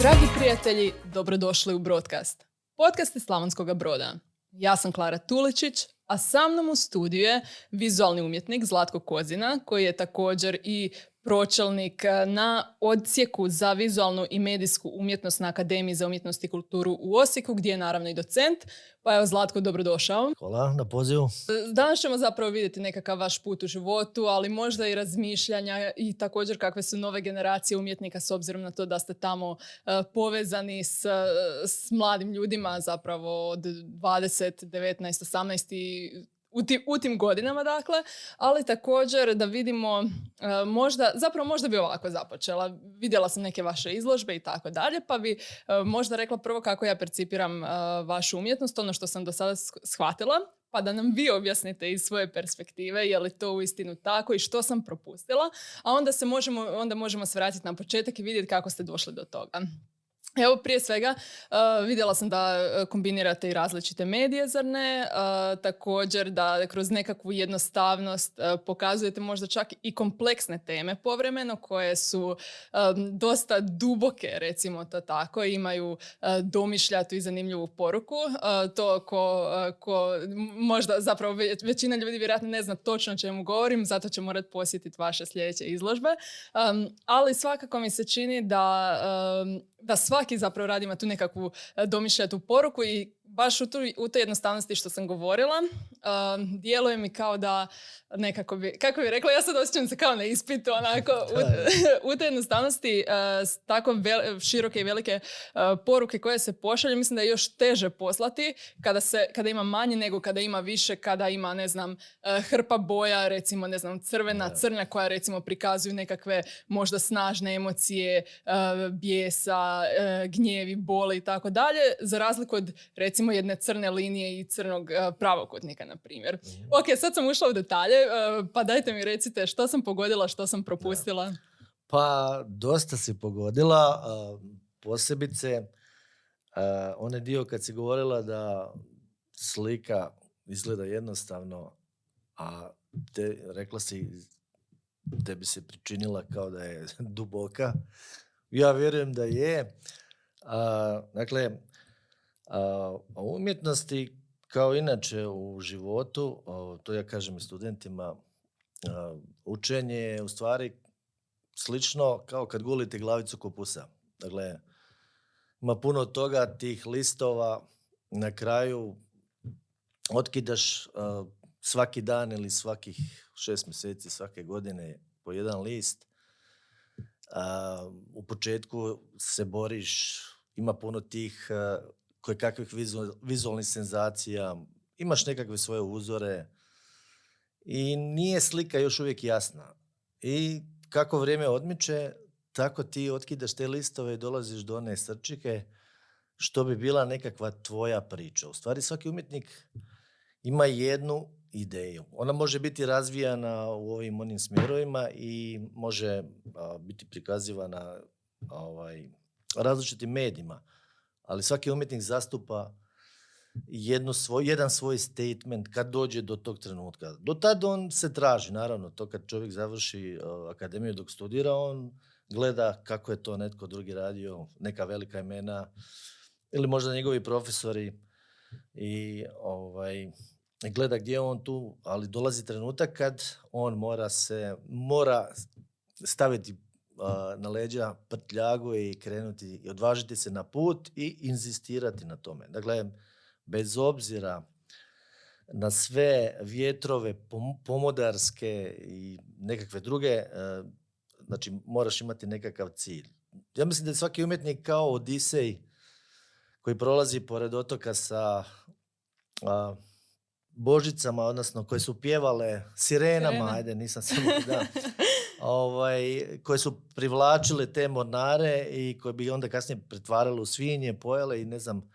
Dragi prijatelji, dobrodošli u Broadcast. Podcast iz Slavonskog broda. Ja sam Klara Tuličić, a sa mnom u studiju je vizualni umjetnik Zlatko Kozina, koji je također i pročelnik eh, na odsjeku za vizualnu i medijsku umjetnost na Akademiji za umjetnost i kulturu u Osijeku, gdje je naravno i docent. Pa evo, Zlatko, dobrodošao. Hvala na pozivu. Eh, danas ćemo zapravo vidjeti nekakav vaš put u životu, ali možda i razmišljanja i također kakve su nove generacije umjetnika s obzirom na to da ste tamo eh, povezani s, s mladim ljudima zapravo od 20, 19, 18 i u, u tim godinama, dakle, ali također da vidimo e, možda, zapravo možda bi ovako započela. Vidjela sam neke vaše izložbe i tako dalje, pa bi e, možda rekla prvo kako ja percipiram uh, vašu umjetnost, ono što sam do sada shvatila, pa da nam vi objasnite iz svoje perspektive je li to uistinu tako i što sam propustila, a onda se možemo, onda možemo se vratiti na početak i vidjeti kako ste došli do toga. Evo prije svega uh, vidjela sam da uh, kombinirate i različite medije, zar ne? Uh, također da kroz nekakvu jednostavnost pokazujete možda čak i kompleksne teme povremeno koje su dosta duboke, recimo to tako, imaju domišljatu i zanimljivu poruku. To ko, ko možda zapravo većina ljudi vjerojatno ne zna točno o čemu govorim, zato će morat posjetiti vaše sljedeće izložbe. Ali svakako mi se čini da, da svaki zapravo radi ima tu nekakvu e, domišljatu poruku i baš u, tu, u toj jednostavnosti što sam govorila, um, djeluje mi kao da nekako bi, kako bi rekla, ja sad osjećam se kao na ispitu, onako, u, u toj jednostavnosti uh, tako široke i velike uh, poruke koje se pošalju, mislim da je još teže poslati kada, se, kada ima manje nego kada ima više, kada ima, ne znam, uh, hrpa boja, recimo, ne znam, crvena, crna koja recimo prikazuju nekakve možda snažne emocije, bijesa, gnjevi, boli i tako dalje, za razliku od recimo jedne crne linije i crnog uh, pravokutnika, na primjer. Mhm. Ok, sad sam ušla u detalje, e, pa dajte mi recite što sam pogodila, što sam propustila. Pa, dosta si pogodila, posebice onaj dio kad si govorila da slika izgleda jednostavno, a te, rekla si, tebi se pričinila kao da je duboka. Ja vjerujem da je. dakle, a umjetnosti, kao inače u životu, to ja kažem i studentima, učenje je u stvari slično kao kad gulite glavicu kupusa. Dakle, ima puno toga, tih listova, na kraju otkidaš svaki dan ili svakih šest mjeseci, svake godine po jedan list. u početku se boriš, ima puno tih koje kakvih vizualnih senzacija, imaš nekakve svoje uzore i nije slika još uvijek jasna. I kako vrijeme odmiče, tako ti otkidaš te listove i dolaziš do one srčike što bi bila nekakva tvoja priča. U stvari svaki umjetnik ima jednu ideju. Ona može biti razvijana u ovim onim smjerovima i može biti prikazivana ovaj, različitim medijima ali svaki umjetnik zastupa jednu svoj, jedan svoj statement kad dođe do tog trenutka. Do tad on se traži, naravno, to kad čovjek završi uh, akademiju dok studira, on gleda kako je to netko drugi radio, neka velika imena, ili možda njegovi profesori i ovaj, gleda gdje je on tu, ali dolazi trenutak kad on mora se, mora staviti na leđa prtljagu i krenuti i odvažiti se na put i inzistirati na tome. Dakle, bez obzira na sve vjetrove pomodarske i nekakve druge, e, znači moraš imati nekakav cilj. Ja mislim da je svaki umjetnik kao Odisej koji prolazi pored otoka sa božicama, odnosno koje su pjevale sirenama, ajde nisam se da, ovaj, koje su privlačile te mornare i koje bi onda kasnije pretvarale u svinje, pojele i ne znam,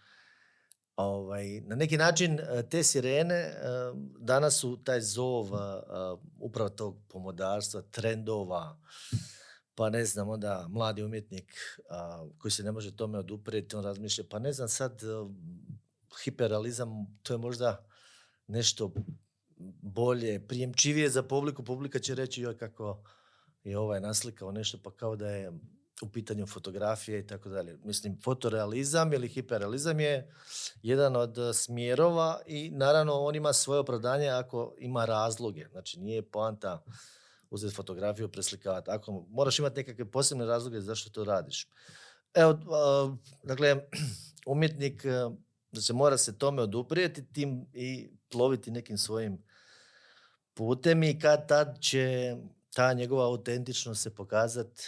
ovaj, na neki način e, te sirene e, danas su taj zov e, upravo tog pomodarstva, trendova, pa ne znam, onda mladi umjetnik koji se ne može tome oduprijeti, on razmišlja, pa ne znam sad, hiperrealizam, to je možda nešto bolje, prijemčivije za publiku, publika će reći joj kako je ovaj naslikao nešto pa kao da je u pitanju fotografije i tako dalje. Mislim, fotorealizam ili hiperrealizam je jedan od eh, smjerova i naravno on ima svoje opravdanje ako ima razloge. Znači, nije poanta uzeti fotografiju, preslikavati. Ako moraš imati nekakve posebne razloge zašto to radiš. Evo, eh, dakle, umjetnik eh, se mora se tome oduprijeti tim i ploviti nekim svojim putem i kad tad će ta njegova autentičnost se pokazati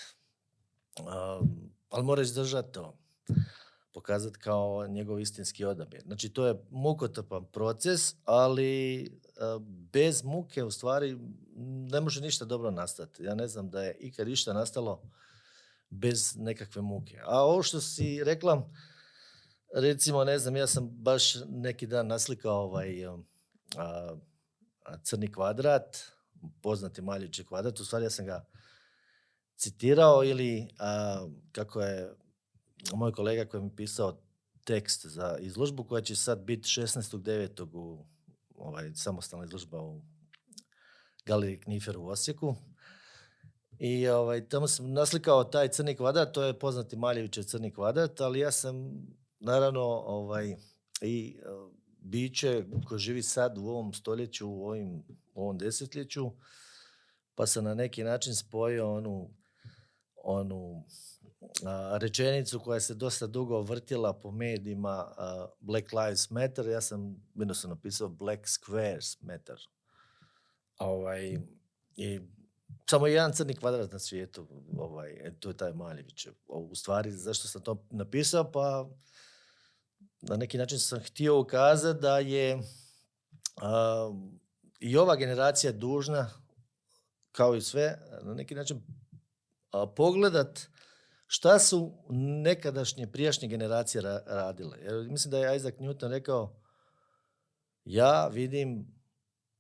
ali mora izdržati to. Pokazati kao njegov istinski odabir. Znači, to je mukotrpan proces, ali bez muke u stvari ne može ništa dobro nastati. Ja ne znam da je ikad išta nastalo bez nekakve muke. A ovo što si rekla, recimo, ne znam, ja sam baš neki dan naslikao ovaj a, crni kvadrat, poznati Maljići kvadrat, u stvari ja sam ga citirao ili kako je moj kolega koji mi pisao tekst za izložbu koja će sad biti 16.9. u ovaj, samostalna izložba u Galeriji Knifer u Osijeku. I ovaj, tamo sam naslikao taj crni kvadrat, to je poznati Maljevićev crni kvadrat, ali ja sam naravno ovaj, i biće koji živi sad u ovom stoljeću, u, ovim, ovom desetljeću, pa sam na neki način spojio onu onu rečenicu koja se dosta dugo vrtila po medijima Black Lives Matter, ja sam jednostavno napisao Black Squares Matter. Ovaj, i samo jedan crni kvadrat na svijetu, ovaj, e, to je taj Maljević. U stvari, zašto sam to napisao? Pa na neki način sam htio ukazati da je i ova generacija dužna, kao i sve, na neki način pogledat šta su nekadašnje prijašnje generacije radile. Jer mislim da je Isaac Newton rekao ja vidim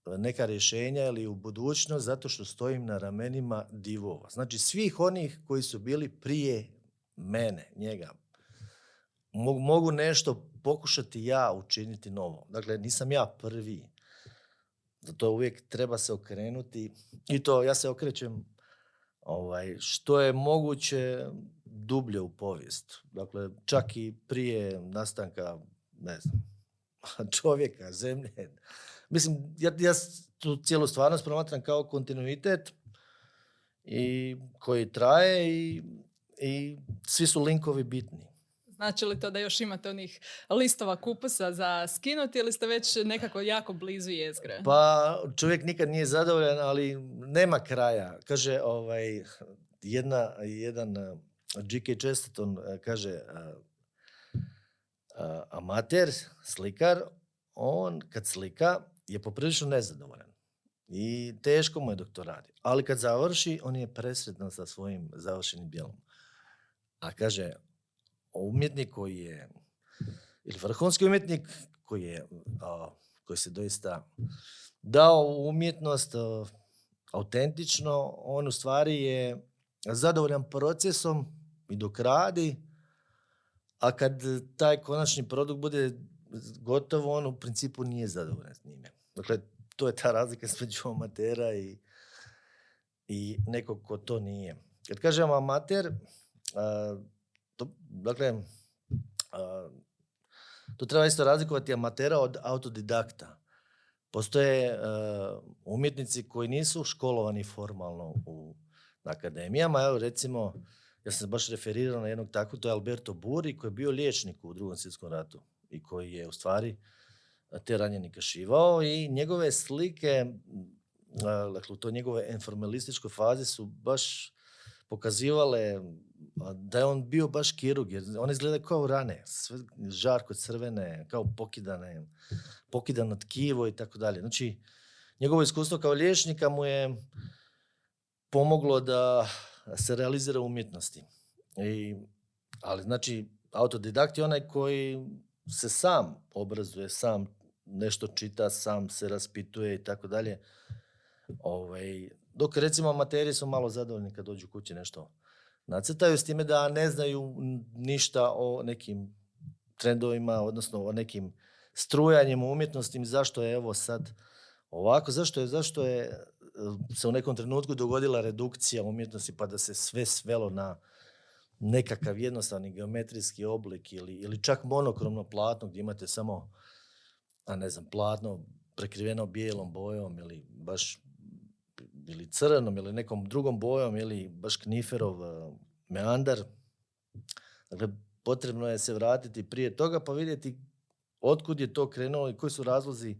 neka rješenja ili u budućnost zato što stojim na ramenima divova. Znači svih onih koji su bili prije mene, njega. Mogu nešto pokušati ja učiniti novo. Dakle, nisam ja prvi. Zato uvijek treba se okrenuti. I to ja se okrećem ovaj, što je moguće dublje u povijest. Dakle, čak i prije nastanka, ne znam, čovjeka, zemlje. Mislim, ja, ja tu cijelu stvarnost promatram kao kontinuitet i koji traje i, i svi su linkovi bitni. Znači li to da još imate onih listova kupusa za skinuti ili ste već nekako jako blizu jezgre? Pa čovjek nikad nije zadovoljan, ali nema kraja. Kaže, ovaj, jedna, jedan uh, G.K. Chesterton uh, kaže uh, amater, slikar, on kad slika je poprilično nezadovoljan. I teško mu je dok to radi. Ali kad završi, on je presretan sa svojim završenim djelom. A kaže, umjetnik koji je, ili vrhunski umjetnik koji je, koji se doista dao umjetnost autentično, on u stvari je zadovoljan procesom i dok radi, a kad taj konačni produkt bude gotovo, on u principu nije zadovoljan s njime. Dakle, to je ta razlika između amatera i, i nekog ko to nije. Kad kažem amater, to, dakle, to treba isto razlikovati amatera od autodidakta. Postoje umjetnici koji nisu školovani formalno u akademijama. Evo recimo, ja sam baš referirao na jednog takvog, to je Alberto Buri koji je bio liječnik u drugom svjetskom ratu i koji je u stvari te ranjenike šivao i njegove slike, dakle u toj njegove informalističkoj fazi su baš pokazivale da je on bio baš kirurg, jer on izgleda kao rane, sve žarko crvene, kao pokidane, pokidano tkivo i tako dalje. Znači, njegovo iskustvo kao liječnika mu je pomoglo da se realizira umjetnosti. I, ali znači, autodidakt je onaj koji se sam obrazuje, sam nešto čita, sam se raspituje i tako dalje. Ovaj, dok recimo amateri su malo zadovoljni kad dođu kući nešto nacrtaju s time da ne znaju ništa o nekim trendovima, odnosno o nekim strujanjima umjetnosti, zašto je evo sad ovako, zašto je, zašto je eh, se u nekom trenutku dogodila redukcija umjetnosti pa da se sve svelo na nekakav jednostavni geometrijski oblik ili, ili čak monokromno platno gdje imate samo, a ne znam, platno prekriveno bijelom bojom ili baš ili crvenom ili nekom drugom bojom ili baš kniferov uh, meandar. Dakle, potrebno je se vratiti prije toga pa vidjeti otkud je to krenulo i koji su razlozi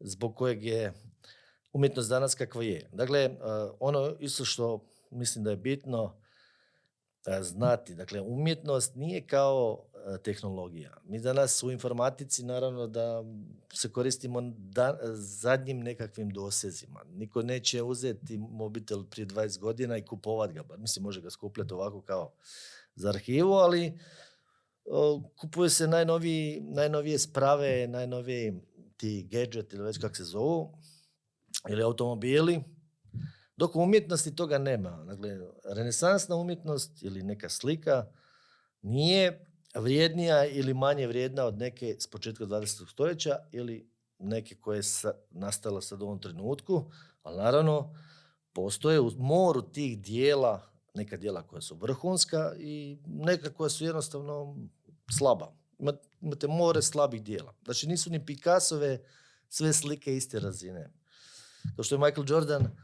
zbog kojeg je umjetnost danas kakva je. Dakle, uh, ono isto što mislim da je bitno, znati. Dakle, umjetnost nije kao tehnologija. Mi danas u informatici naravno da se koristimo da, zadnjim nekakvim dosezima. Niko neće uzeti mobitel prije 20 godina i kupovat ga. Mislim, može ga skupljati ovako kao za arhivu, ali kupuje se najnoviji, najnovije sprave, najnoviji ti gadget ili već kako se zovu, ili automobili, dok u umjetnosti toga nema. Dakle, renesansna umjetnost ili neka slika nije vrijednija ili manje vrijedna od neke s početka 20. stoljeća ili neke koje je nastala sad u ovom trenutku, ali naravno postoje u moru tih dijela neka dijela koja su vrhunska i neka koja su jednostavno slaba. Imate more slabih dijela. Znači nisu ni Picassove sve slike iste razine. To što je Michael Jordan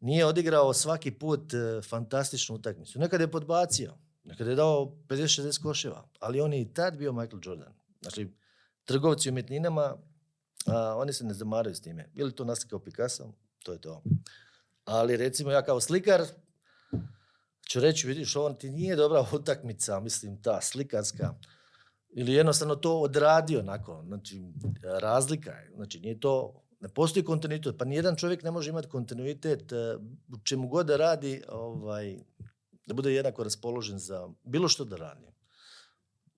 nije odigrao svaki put e, fantastičnu utakmicu. Nekad je podbacio, nekad je dao 50-60 koševa, ali on je i tad bio Michael Jordan. Znači, trgovci umjetninama, a, oni se ne zamaraju s time. Ili to naslikao Picasso, to je to. Ali recimo ja kao slikar ću reći, vidiš, ovo ti nije dobra utakmica, mislim ta slikarska, ili jednostavno to odradio onako, znači razlika je, znači nije to ne postoji kontinuitet. Pa nijedan čovjek ne može imati kontinuitet e, u čemu god da radi, ovaj, da bude jednako raspoložen za bilo što da radi.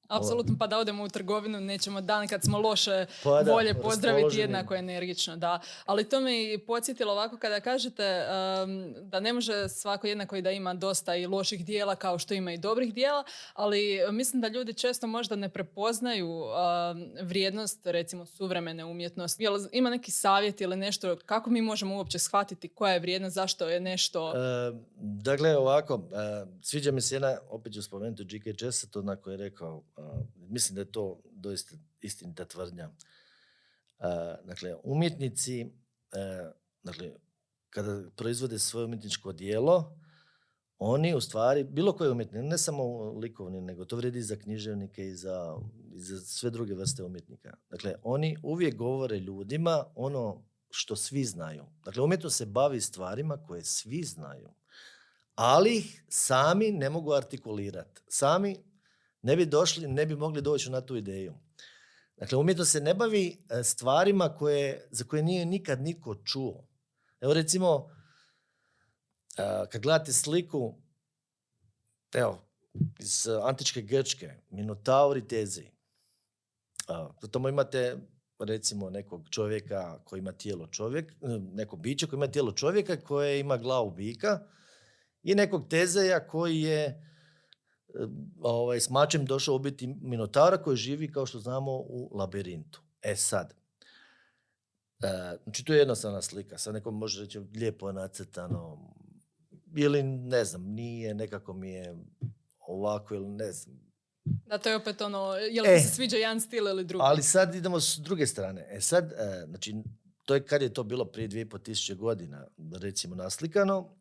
Apsolutno, pa da odemo u trgovinu, nećemo dan kad smo loše pa da, volje pozdraviti jednako energično, da. Ali to me i podsjetilo ovako kada kažete um, da ne može svako jednako i da ima dosta i loših dijela kao što ima i dobrih dijela, ali mislim da ljudi često možda ne prepoznaju um, vrijednost recimo suvremene umjetnosti. Jel ima neki savjet ili nešto kako mi možemo uopće shvatiti koja je vrijednost, zašto je nešto... Uh, dakle, ovako, uh, sviđa mi se jedna, opet ću spomenuti G.K. Chesterton na koji je rekao mislim da je to doista istinita tvrdnja. Dakle, umjetnici, dakle, kada proizvode svoje umjetničko dijelo, oni u stvari, bilo koje umjetnike, ne samo likovni, nego to vredi i za književnike i za, i za sve druge vrste umjetnika. Dakle, oni uvijek govore ljudima ono što svi znaju. Dakle, umjetnost se bavi stvarima koje svi znaju, ali ih sami ne mogu artikulirati. Sami ne bi došli, ne bi mogli doći na tu ideju. Dakle, umjetnost se ne bavi e, stvarima koje, za koje nije nikad niko čuo. Evo recimo, e, kad gledate sliku, evo, iz antičke Grčke, Minotauri tezi, tamo imate recimo nekog čovjeka koji ima tijelo čovjek, e, neko biće koji ima tijelo čovjeka koje ima glavu bika i nekog tezeja koji je ovaj, s mačem došao ubiti Minotaura koji živi, kao što znamo, u labirintu. E sad, e, znači to je jednostavna slika, sad nekom može reći lijepo nacrtano, ili ne znam, nije, nekako mi je ovako ili ne znam. Da, to je opet ono, je li e, se sviđa jedan stil ili drugi? Ali sad idemo s druge strane. E sad, e, znači, to je kad je to bilo prije dvije po tisuće godina, recimo naslikano,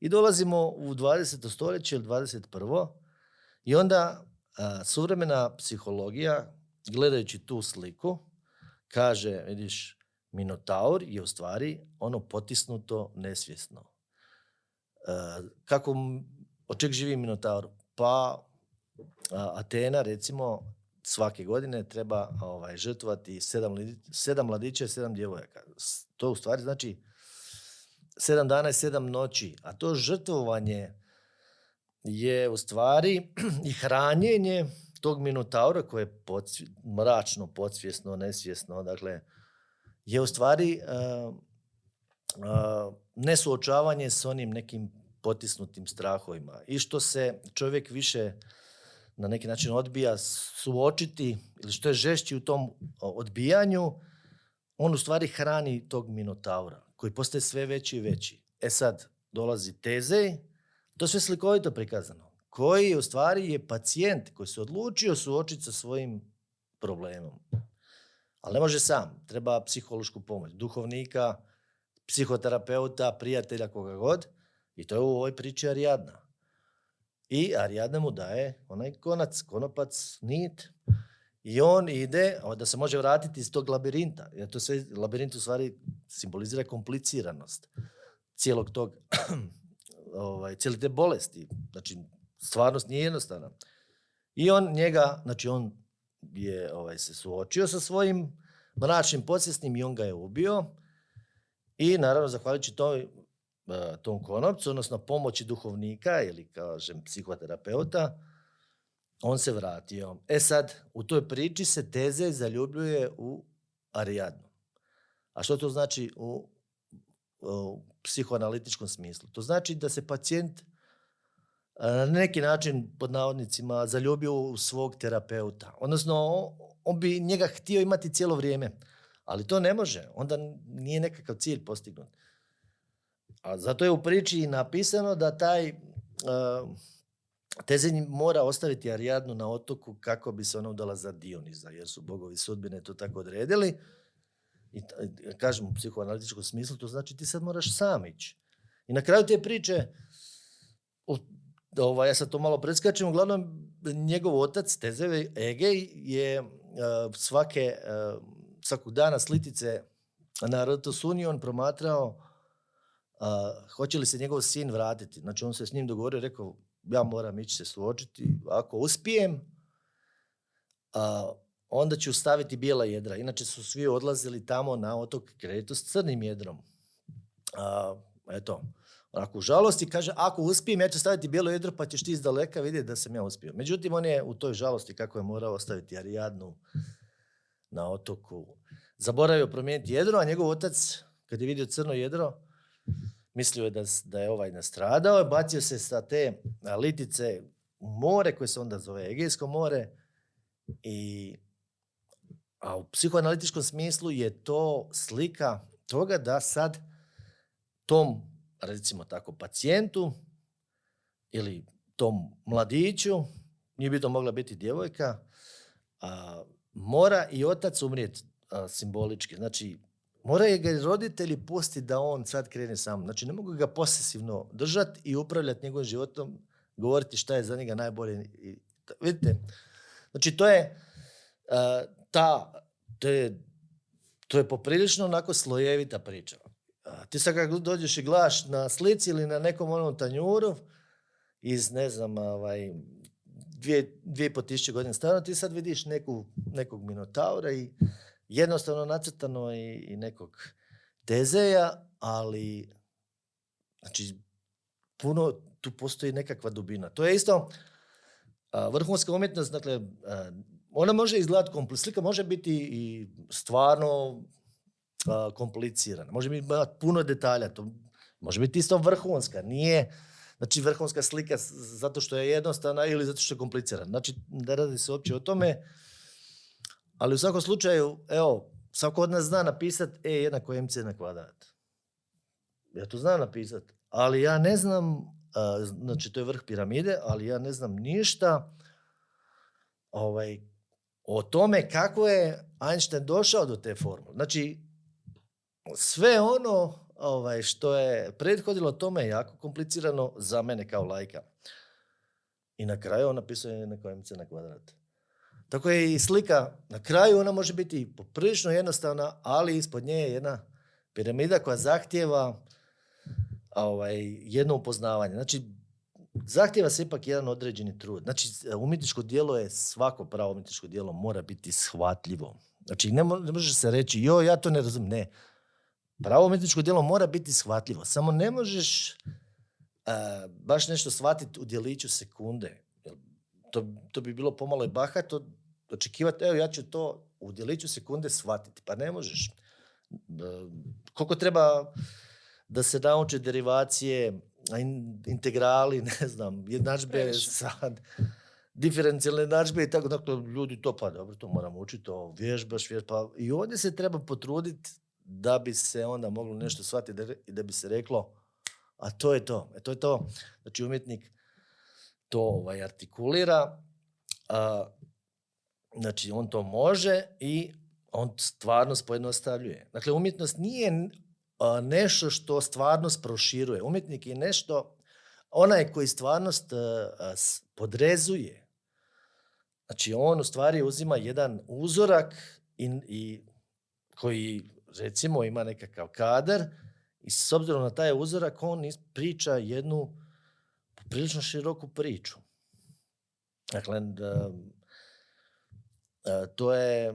i dolazimo u 20. stoljeće ili 21. I onda a, suvremena psihologija, gledajući tu sliku, kaže, vidiš, Minotaur je u stvari ono potisnuto nesvjesno. A, kako, od čeg živi Minotaur? Pa a, Atena, recimo, svake godine treba ovaj, žrtvovati sedam, sedam mladića i sedam djevojaka. To u stvari znači sedam dana i sedam noći. A to žrtvovanje je u stvari i hranjenje tog minotaura koje je podsvje, mračno, podsvjesno, nesvjesno, dakle, je u stvari uh, uh, nesuočavanje s onim nekim potisnutim strahovima i što se čovjek više na neki način odbija suočiti ili što je žešći u tom odbijanju, on u stvari hrani tog minotaura koji postaje sve veći i veći. E sad, dolazi teze to sve slikovito prikazano. koji u stvari je pacijent koji se odlučio suočiti sa svojim problemom. Ali ne može sam, treba psihološku pomoć, duhovnika, psihoterapeuta, prijatelja, koga god. I to je u ovoj priči Ariadna. I Ariadna mu daje onaj konac, konopac, nit. I on ide, da se može vratiti iz tog labirinta. Jer to sve, labirint u stvari simbolizira kompliciranost cijelog tog, ovaj, cijele te bolesti. Znači, stvarnost nije jednostavna. I on njega, znači on je ovaj, se suočio sa svojim mračnim podsjesnim i on ga je ubio. I naravno, zahvaljujući toj, eh, tom konopcu, odnosno pomoći duhovnika ili kažem psihoterapeuta, on se vratio. E sad, u toj priči se Teze zaljubljuje u Ariadnu. A što to znači u, u psihoanalitičkom smislu? To znači da se pacijent na neki način, pod navodnicima, zaljubio u svog terapeuta. Odnosno, on bi njega htio imati cijelo vrijeme. Ali to ne može. Onda nije nekakav cilj postignut. A zato je u priči napisano da taj uh, Tezenj mora ostaviti Arijadnu na otoku kako bi se ona udala za Dioniza, jer su bogovi sudbine to tako odredili. I kažem u psihoanalitičkom smislu, to znači ti sad moraš sam ići. I na kraju te priče, ovaj, ja sad to malo preskačem, uglavnom njegov otac, Tezeve Egej, je uh, svake, uh, svakog dana slitice na Ratosuniju on promatrao uh, hoće li se njegov sin vratiti. Znači on se s njim dogovorio, rekao, ja moram ići se suočiti, ako uspijem, uh, onda ću staviti bijela jedra. Inače su svi odlazili tamo na otok Kretu s crnim jedrom. Uh, eto, Ako u žalosti kaže, ako uspijem, ja ću staviti bijelo jedro, pa ćeš ti iz daleka vidjeti da sam ja uspio. Međutim, on je u toj žalosti, kako je morao ostaviti Arijadnu na otoku, zaboravio promijeniti jedro, a njegov otac, kad je vidio crno jedro, mislio je da, da je ovaj nastradao, bacio se sa te litice u more, koje se onda zove Egejsko more, i a u psihoanalitičkom smislu je to slika toga da sad tom recimo tako, pacijentu ili tom mladiću, nije bi to mogla biti djevojka, a, mora i otac umrijeti simbolički. Znači, moraju ga roditelji pustiti da on sad krene sam. Znači, ne mogu ga posesivno držati i upravljati njegovim životom, govoriti šta je za njega najbolje. I, vidite, znači, to je a, ta, to je, to je poprilično onako slojevita priča ti sad kako dođeš i gledaš na slici ili na nekom onom tanjuru iz, ne znam, ovaj, dvije, dvije po tišće godine staro, ti sad vidiš neku, nekog minotaura i jednostavno nacrtano i, i nekog tezeja, ali znači, puno, tu postoji nekakva dubina. To je isto vrhunska umjetnost, dakle, ona može izgledati kompleksna, slika može biti i stvarno uh, komplicirana. Može biti puno detalja, to može biti isto vrhunska, nije znači vrhunska slika zato što je jednostavna ili zato što je komplicirana. Znači, ne radi se uopće o tome, ali u svakom slučaju, evo, svako od nas zna napisat E jednako MC na kvadrat. Ja to znam napisat, ali ja ne znam, uh, znači to je vrh piramide, ali ja ne znam ništa ovaj, o tome kako je Einstein došao do te formule. Znači, sve ono ovaj, što je prethodilo tome je jako komplicirano za mene kao lajka. I na kraju on napisao na kojem na kvadrat. Tako je i slika, na kraju ona može biti poprilično jednostavna, ali ispod nje je jedna piramida koja zahtjeva ovaj, jedno upoznavanje. Znači, zahtjeva se ipak jedan određeni trud. Znači, umjetničko dijelo je, svako pravo umjetničko dijelo mora biti shvatljivo. Znači, ne, mo ne može se reći, jo, ja to ne razumijem. Ne, Pravo umjetničko djelo mora biti shvatljivo. Samo ne možeš uh, baš nešto shvatiti u djeliću sekunde. To, to bi bilo pomalo i bahato očekivati, evo ja ću to u djeliću sekunde shvatiti. Pa ne možeš. Uh, koliko treba da se nauče derivacije, integrali, ne znam, jednadžbe sad, diferencijalne jednadžbe i tako, dakle, ljudi to, pa dobro, to moramo učiti, to vježbaš, vježbaš, pa i ovdje se treba potruditi da bi se onda moglo nešto shvatiti i da bi se reklo, a to je to. E to je to. Znači umjetnik to ovaj, artikulira, a, znači on to može i on stvarnost pojednostavljuje. Dakle, umjetnost nije nešto što stvarnost proširuje. Umjetnik je nešto, onaj koji stvarnost s- podrezuje. Znači, on u stvari uzima jedan uzorak i, i koji, recimo, ima nekakav kadar i s obzirom na taj uzorak, on priča jednu prilično široku priču. Dakle, to je,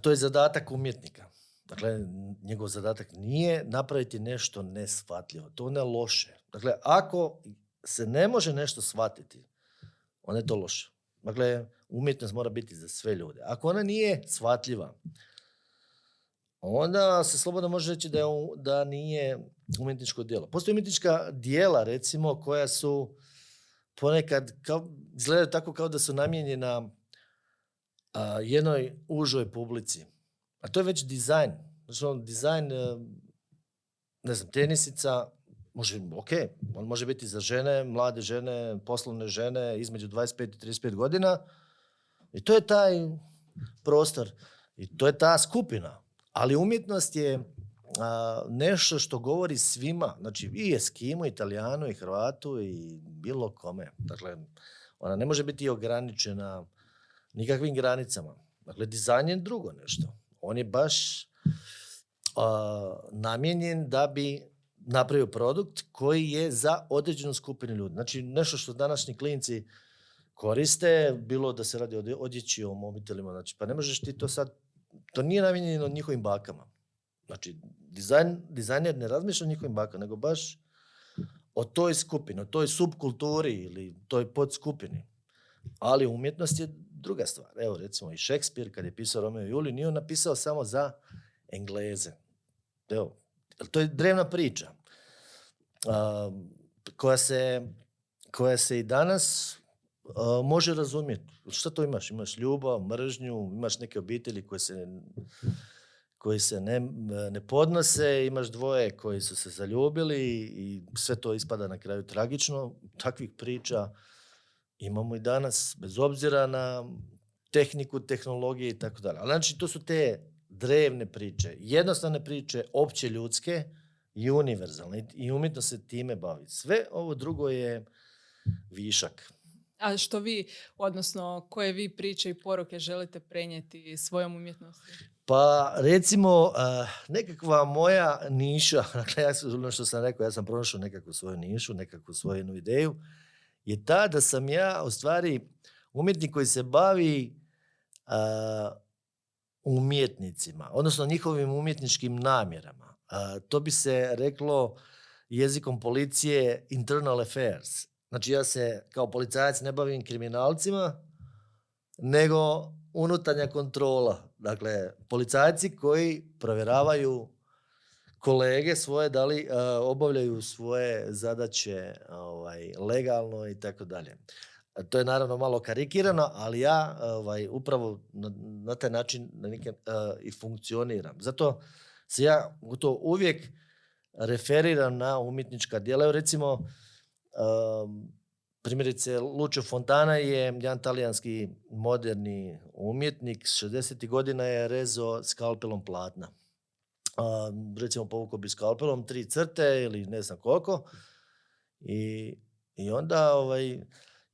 to je zadatak umjetnika. Dakle, njegov zadatak nije napraviti nešto neshvatljivo, to ne loše. Dakle, ako se ne može nešto shvatiti, onda je to loše. Dakle, umjetnost mora biti za sve ljude. Ako ona nije shvatljiva, onda se slobodno može reći da, je, da nije umjetničko djelo. Postoje umjetnička dijela, recimo, koja su ponekad kao, izgledaju tako kao da su namijenjena a, jednoj užoj publici. A to je već dizajn. Znači, on dizajn, e, ne znam, tenisica, može, ok, on može biti za žene, mlade žene, poslovne žene, između 25 i 35 godina. I to je taj prostor. I to je ta skupina. Ali umjetnost je a, nešto što govori svima. Znači i Eskimu, i Italijanu, i Hrvatu, i bilo kome. Dakle, ona ne može biti ograničena nikakvim granicama. Dakle, dizajn je drugo nešto. On je baš a, namijenjen da bi napravio produkt koji je za određenu skupinu ljudi. Znači, nešto što današnji klinci koriste, bilo da se radi o odje- odjeći, o mobitelima, znači, pa ne možeš ti to sad, to nije namijenjeno njihovim bakama. Znači, dizajn, dizajner ne razmišlja o njihovim bakama, nego baš o toj skupini, o toj subkulturi ili toj podskupini. Ali umjetnost je druga stvar. Evo, recimo, i Šekspir, kad je pisao Romeo i Juliju, nije on napisao samo za Engleze. Evo, to je drevna priča a, koja, se, koja se i danas može razumjeti. Šta to imaš? Imaš ljubav, mržnju, imaš neke obitelji koje se koji se ne, ne podnose, imaš dvoje koji su se zaljubili i sve to ispada na kraju tragično. Takvih priča imamo i danas, bez obzira na tehniku, tehnologije i tako dalje. Ali znači, to su te drevne priče, jednostavne priče, opće ljudske i univerzalne. I umjetnost se time bavi. Sve ovo drugo je višak. A što vi, odnosno koje vi priče i poruke želite prenijeti svojom umjetnosti? Pa recimo a, nekakva moja niša, dakle ja sam, ono što sam rekao, ja sam pronašao nekakvu svoju nišu, nekakvu svoju ideju, je ta da sam ja u stvari umjetnik koji se bavi a, umjetnicima, odnosno njihovim umjetničkim namjerama. A, to bi se reklo jezikom policije internal affairs. Znači ja se kao policajac ne bavim kriminalcima, nego unutarnja kontrola. Dakle, policajci koji provjeravaju kolege svoje, da li a, obavljaju svoje zadaće ovaj, legalno i tako dalje. A To je naravno malo karikirano, ali ja ovaj, upravo na, na taj način na neki, a, i funkcioniram. Zato se ja to uvijek referiram na umjetnička djela. Evo recimo, um, primjerice Lucio Fontana je jedan talijanski moderni umjetnik, s 60. godina je rezo skalpelom platna. A, recimo povukao bi skalpelom tri crte ili ne znam koliko i, i onda ovaj,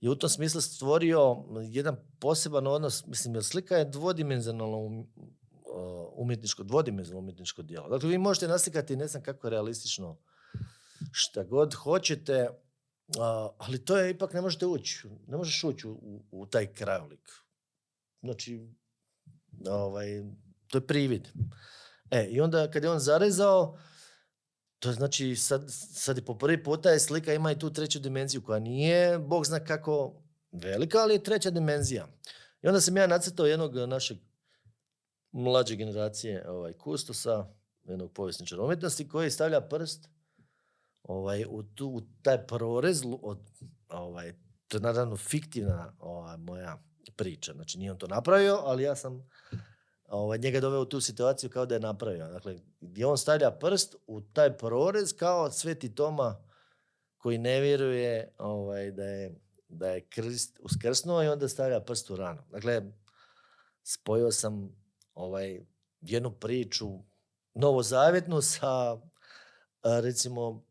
je u tom smislu stvorio jedan poseban odnos, mislim, jer slika je dvodimenzionalno um, umjetničko, dvodimenzionalno umjetničko djelo. Dakle, vi možete naslikati ne znam kako realistično šta god hoćete, ali to je ipak ne možete ući, ne možeš ući u, u, u taj krajolik. Znači, ovaj, to je privid. E, i onda kad je on zarezao, to znači sad, sad je po prvi puta je slika ima i tu treću dimenziju koja nije, bog zna kako velika, ali je treća dimenzija. I onda sam ja nacrtao jednog našeg mlađe generacije ovaj, kustosa, jednog povjesničara umjetnosti koji stavlja prst ovaj, u, tu, u taj prorez, od, ovaj, to je naravno fiktivna ova, moja priča. Znači nije on to napravio, ali ja sam ovaj, njega doveo u tu situaciju kao da je napravio. Dakle, gdje on stavlja prst u taj prorez kao Sveti Toma koji ne vjeruje ovaj, da je da je krst, uskrsnuo i onda stavlja prst u ranu. Dakle, spojio sam ovaj, jednu priču novozavjetnu sa recimo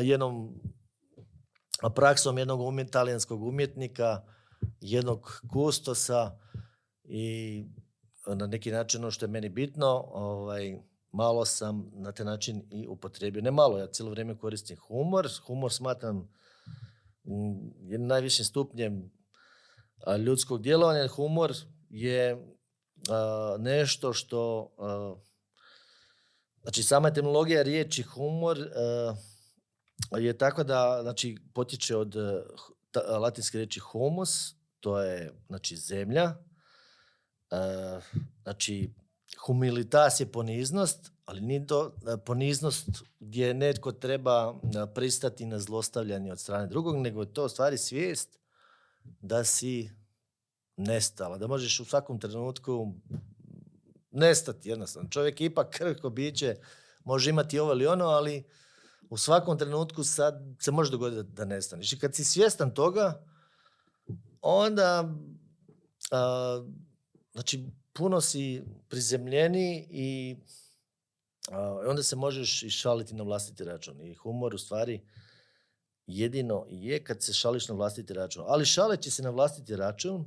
jednom praksom jednog umjet, talijanskog umjetnika, jednog kustosa i na neki način ono što je meni bitno, ovaj, malo sam na taj način i upotrebio. Ne malo, ja cijelo vrijeme koristim humor. Humor smatram mm, jednim najvišim stupnjem a, ljudskog djelovanja. Humor je a, nešto što... a, znači, sama etimologija riječi humor je tako da znači, potječe od ta, latinske riječi humus, to je znači zemlja, znači humilitas je poniznost, ali nije to poniznost gdje netko treba pristati na zlostavljanje od strane drugog, nego je to u stvari svijest da si nestala, da možeš u svakom trenutku nestati jednostavno. Čovjek je ipak krhko biće, može imati ovo ili ono, ali u svakom trenutku sad se može dogoditi da nestaneš. I kad si svjestan toga, onda a, znači puno si prizemljeni i a, onda se možeš i šaliti na vlastiti račun. I humor u stvari jedino je kad se šališ na vlastiti račun. Ali šaleći se na vlastiti račun,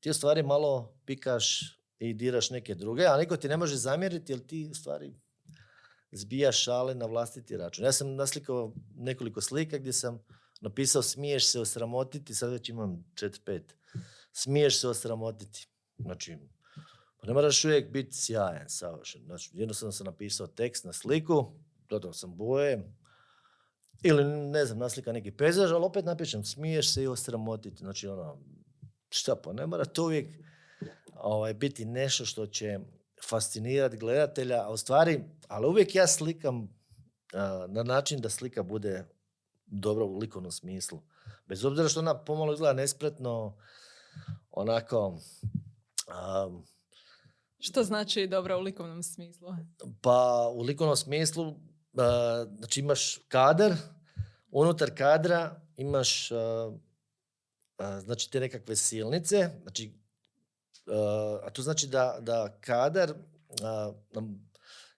ti u stvari malo pikaš i diraš neke druge, a niko ti ne može zamjeriti jer ti u stvari zbija šale na vlastiti račun. Ja sam naslikao nekoliko slika gdje sam napisao smiješ se osramotiti, sad već imam 4-5. Smiješ se osramotiti. Znači, pa ne moraš uvijek biti sjajan, savršen. Znači, jednostavno sam napisao tekst na sliku, dodao sam boje, ili ne znam, naslika neki pezaž, ali opet napišem smiješ se i osramotiti. Znači, ono, šta pa, ne mora to uvijek ovaj, biti nešto što će fascinirati gledatelja, a u stvari, ali uvijek ja slikam a, na način da slika bude dobro u likovnom smislu. Bez obzira što ona pomalo izgleda nespretno, onako... A, što znači dobro u likovnom smislu? Pa u likovnom smislu, a, znači imaš kadar, unutar kadra imaš a, znači te nekakve silnice, znači a to znači da, da kadar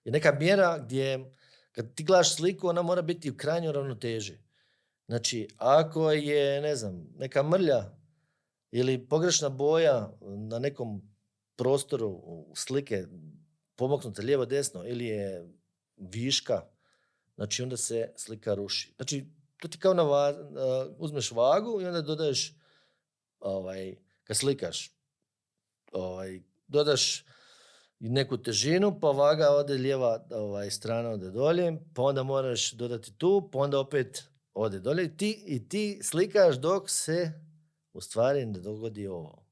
je neka mjera gdje kad ti gledaš sliku, ona mora biti u krajnjoj ravnoteži. Znači, ako je, ne znam, neka mrlja ili pogrešna boja na nekom prostoru slike pomaknuta lijevo desno ili je viška, znači onda se slika ruši. Znači, to ti kao na va, uzmeš vagu i onda dodaješ ovaj, kad slikaš ovaj, dodaš neku težinu, pa vaga ode lijeva ovaj, strana ode dolje, pa onda moraš dodati tu, pa onda opet ode dolje. Ti, I ti slikaš dok se u stvari ne dogodi ovo.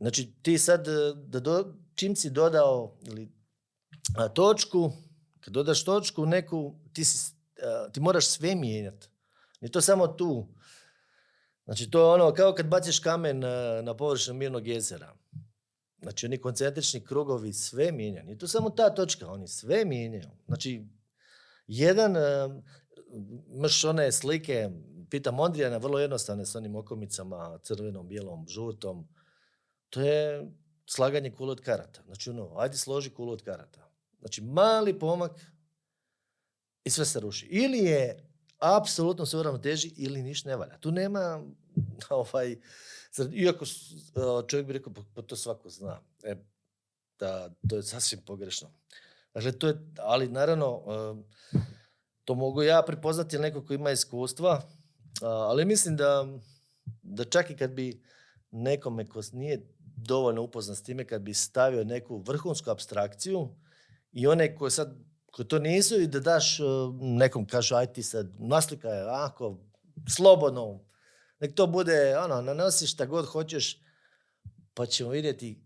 Znači ti sad, da do, čim si dodao ili, a, točku, kad dodaš točku neku, ti, si, a, ti moraš sve mijenjati. Nije to samo tu. Znači to je ono kao kad baciš kamen na, na površinu mirnog jezera. Znači oni koncentrični krugovi sve mijenjaju. Nije to samo ta točka, oni sve mijenjaju. Znači jedan, imaš one slike, pitam Ondrijana, vrlo jednostavne s onim okomicama, crvenom, bijelom, žutom. To je slaganje kule od karata. Znači ono, ajde složi kulu od karata. Znači mali pomak i sve se ruši. Ili je apsolutno sve teži ili ništa ne valja. Tu nema ovaj, iako čovjek bi rekao, pa, to svako zna. E, da, to je sasvim pogrešno. Dakle, to je, ali naravno, to mogu ja prepoznati neko ko ima iskustva, ali mislim da, da čak i kad bi nekome ko nije dovoljno upoznan s time, kad bi stavio neku vrhunsku abstrakciju i one koje sad koji to nisu i da daš nekom, kažu, aj ti sad naslikaj, ako, slobodno, nek to bude, ono, nanosi šta god hoćeš, pa ćemo vidjeti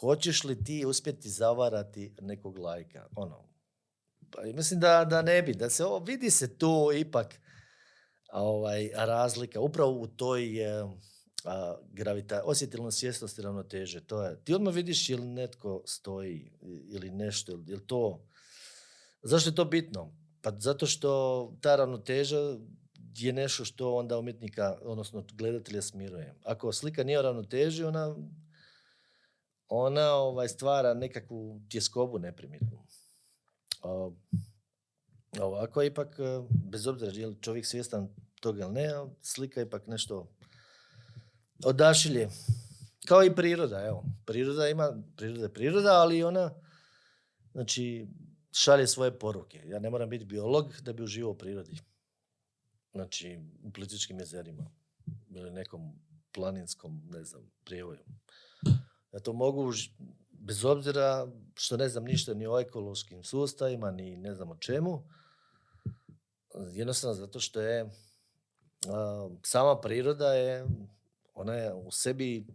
hoćeš li ti uspjeti zavarati nekog lajka. Ono, pa mislim da, da ne bi, da se ovo, vidi se tu ipak ovaj, razlika, upravo u toj e, a, gravita, svjesnosti ravnoteže. To je, ti odmah vidiš ili netko stoji ili nešto, ili to, zašto je to bitno? Pa zato što ta ravnoteža je nešto što onda umjetnika, odnosno gledatelja smiruje. Ako slika nije u ravnoteži, ona, ona ovaj, stvara nekakvu tjeskobu neprimjetnu. A, ovako ipak, e, bez obzira je li čovjek svjestan toga ili ne, slika ipak nešto odašilje. Kao i priroda, evo. Priroda ima, priroda je priroda, ali ona, znači, šalje svoje poruke. Ja ne moram biti biolog da bi uživao u prirodi. Znači, u Plitvičkim jezerima ili nekom planinskom, ne znam, prijevoju. Ja to mogu, bez obzira što ne znam ništa ni o ekološkim sustavima, ni ne znam o čemu, jednostavno zato što je sama priroda je, ona je u sebi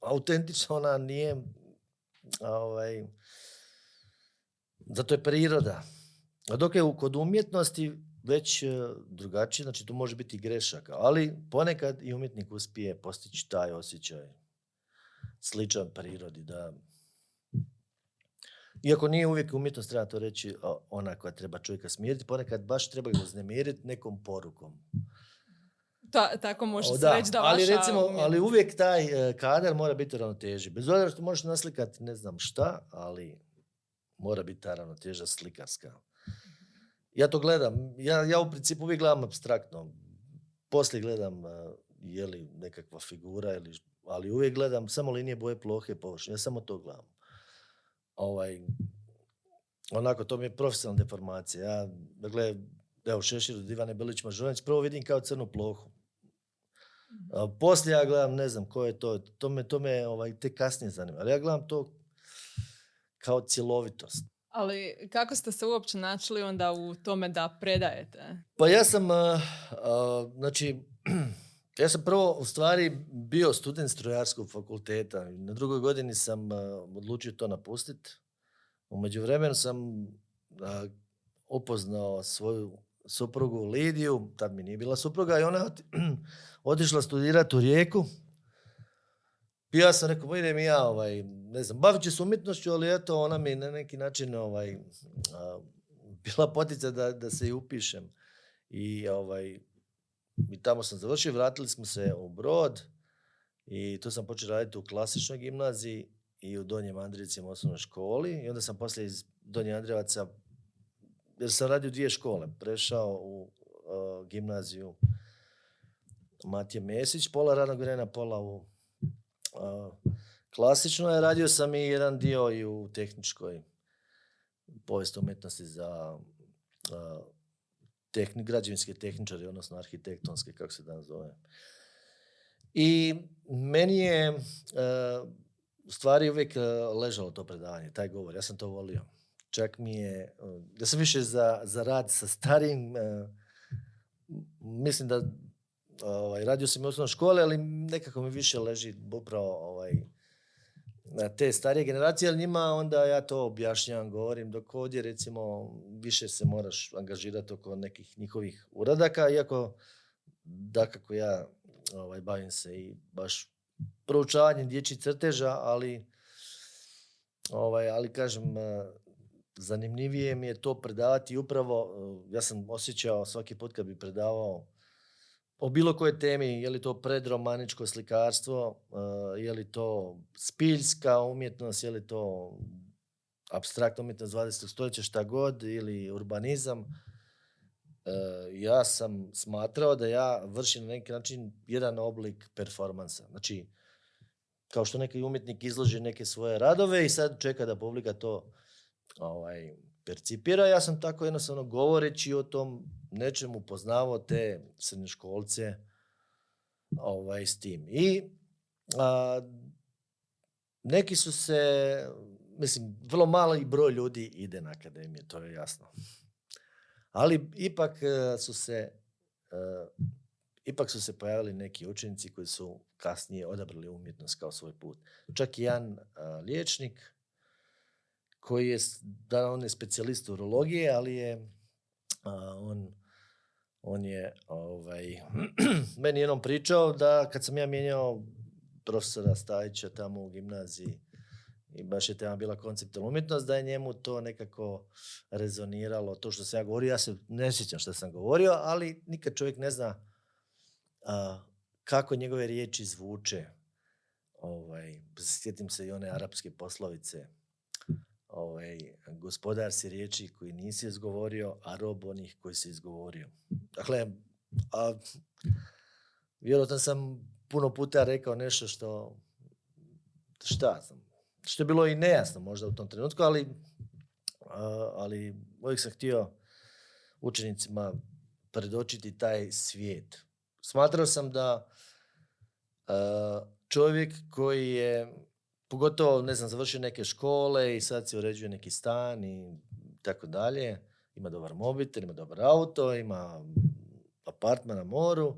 autentična, ona nije ovaj, zato je priroda. A dok je kod umjetnosti već e, drugačije, znači tu može biti grešaka, ali ponekad i umjetnik uspije postići taj osjećaj sličan prirodi, da iako nije uvijek umjetnost, treba to reći, ona koja treba čovjeka smiriti, ponekad baš treba ga uznemiriti nekom porukom. Ta, tako može se reći da ali recimo, ali uvijek taj e, kadar mora biti ravnoteži. Bez obzira što možeš naslikati ne znam šta, ali mora biti ta ravnoteža slikarska. Ja to gledam, ja, ja u principu uvijek gledam abstraktno. Poslije gledam uh, je li nekakva figura, ili, ali uvijek gledam samo linije boje plohe površine. Ja samo to gledam. Ovaj, onako, to mi je profesionalna deformacija. Ja, dakle, evo, Šešir od Ivane Bilić Mažuranić, prvo vidim kao crnu plohu. Mhm. poslije ja gledam, ne znam ko je to, to me, to me ovaj, te kasnije zanima. Ali ja gledam to kao cjelovitost. Ali kako ste se uopće načeli onda u tome da predajete? Pa ja sam, znači, ja sam prvo u stvari bio student strojarskog fakulteta. Na drugoj godini sam odlučio to napustiti. U međuvremenu sam upoznao svoju suprugu Lidiju, tad mi nije bila supruga, i ona otišla studirati u Rijeku i ja sam rekao, idem ja, ovaj, ne znam, bavit ću se umjetnošću, ali eto, ona mi na neki način ovaj, bila potica da, da se i upišem. I, ovaj, i tamo sam završio, vratili smo se u Brod i tu sam počeo raditi u klasičnoj gimnaziji i u Donjem Andrijevcima osnovnoj školi i onda sam poslije iz Donje Andrijevaca, jer sam radio dvije škole, prešao u gimnaziju Matije Mesić, pola radnog vremena, pola u klasično je. Radio sam i jedan dio i u tehničkoj povijesti umjetnosti za tehni, građevinske tehničare, odnosno arhitektonske, kako se danas zove. I meni je u stvari uvijek ležalo to predavanje, taj govor. Ja sam to volio. Čak mi je, ja sam više za, za rad sa starim, mislim da ovaj, radio sam i osnovno škole, ali nekako mi više leži upravo ovaj, te starije generacije, ali njima onda ja to objašnjavam, govorim, dok ovdje recimo više se moraš angažirati oko nekih njihovih uradaka, iako da kako ja ovaj, bavim se i baš proučavanjem dječjih crteža, ali, ovaj, ali kažem, eh, zanimljivije mi je to predavati upravo, eh, ja sam osjećao svaki put kad bi predavao o bilo kojoj temi, je li to predromaničko slikarstvo, eh, je li to spiljska umjetnost, je li to abstraktna umjetnost 20. stoljeća, šta god, ili urbanizam, eh, ja sam smatrao da ja vršim na neki način jedan oblik performansa. Znači, kao što neki umjetnik izloži neke svoje radove i sad čeka da publika to ovaj, percipira. Ja sam tako jednostavno govoreći o tom nečemu poznavao te srednjoškolce ovaj, s tim. I a, neki su se, mislim, vrlo mali broj ljudi ide na akademije, to je jasno. Ali ipak e, su se e, ipak su se pojavili neki učenici koji su kasnije odabrali umjetnost kao svoj put. Čak i jedan liječnik koji je, da on je specijalist urologije, ali je on, on je ovaj, meni jednom pričao da kad sam ja mijenjao profesora Stajića tamo u gimnaziji i baš je tema bila konceptualna umjetnost, da je njemu to nekako rezoniralo, to što sam ja govorio, ja se ne sjećam što sam govorio, ali nikad čovjek ne zna a, kako njegove riječi zvuče. Ovaj, sjetim se i one arapske poslovice, ovaj, gospodar si riječi koji nisi izgovorio, a rob onih koji si izgovorio. Dakle, a, vjerojatno sam puno puta rekao nešto što, šta znam, što je bilo i nejasno možda u tom trenutku, ali, ali uvijek sam htio učenicima predočiti taj svijet. Smatrao sam da čovjek koji je, pogotovo, ne znam, završio neke škole i sad se uređuje neki stan i tako dalje, ima dobar mobitel, ima dobar auto, ima apartman na moru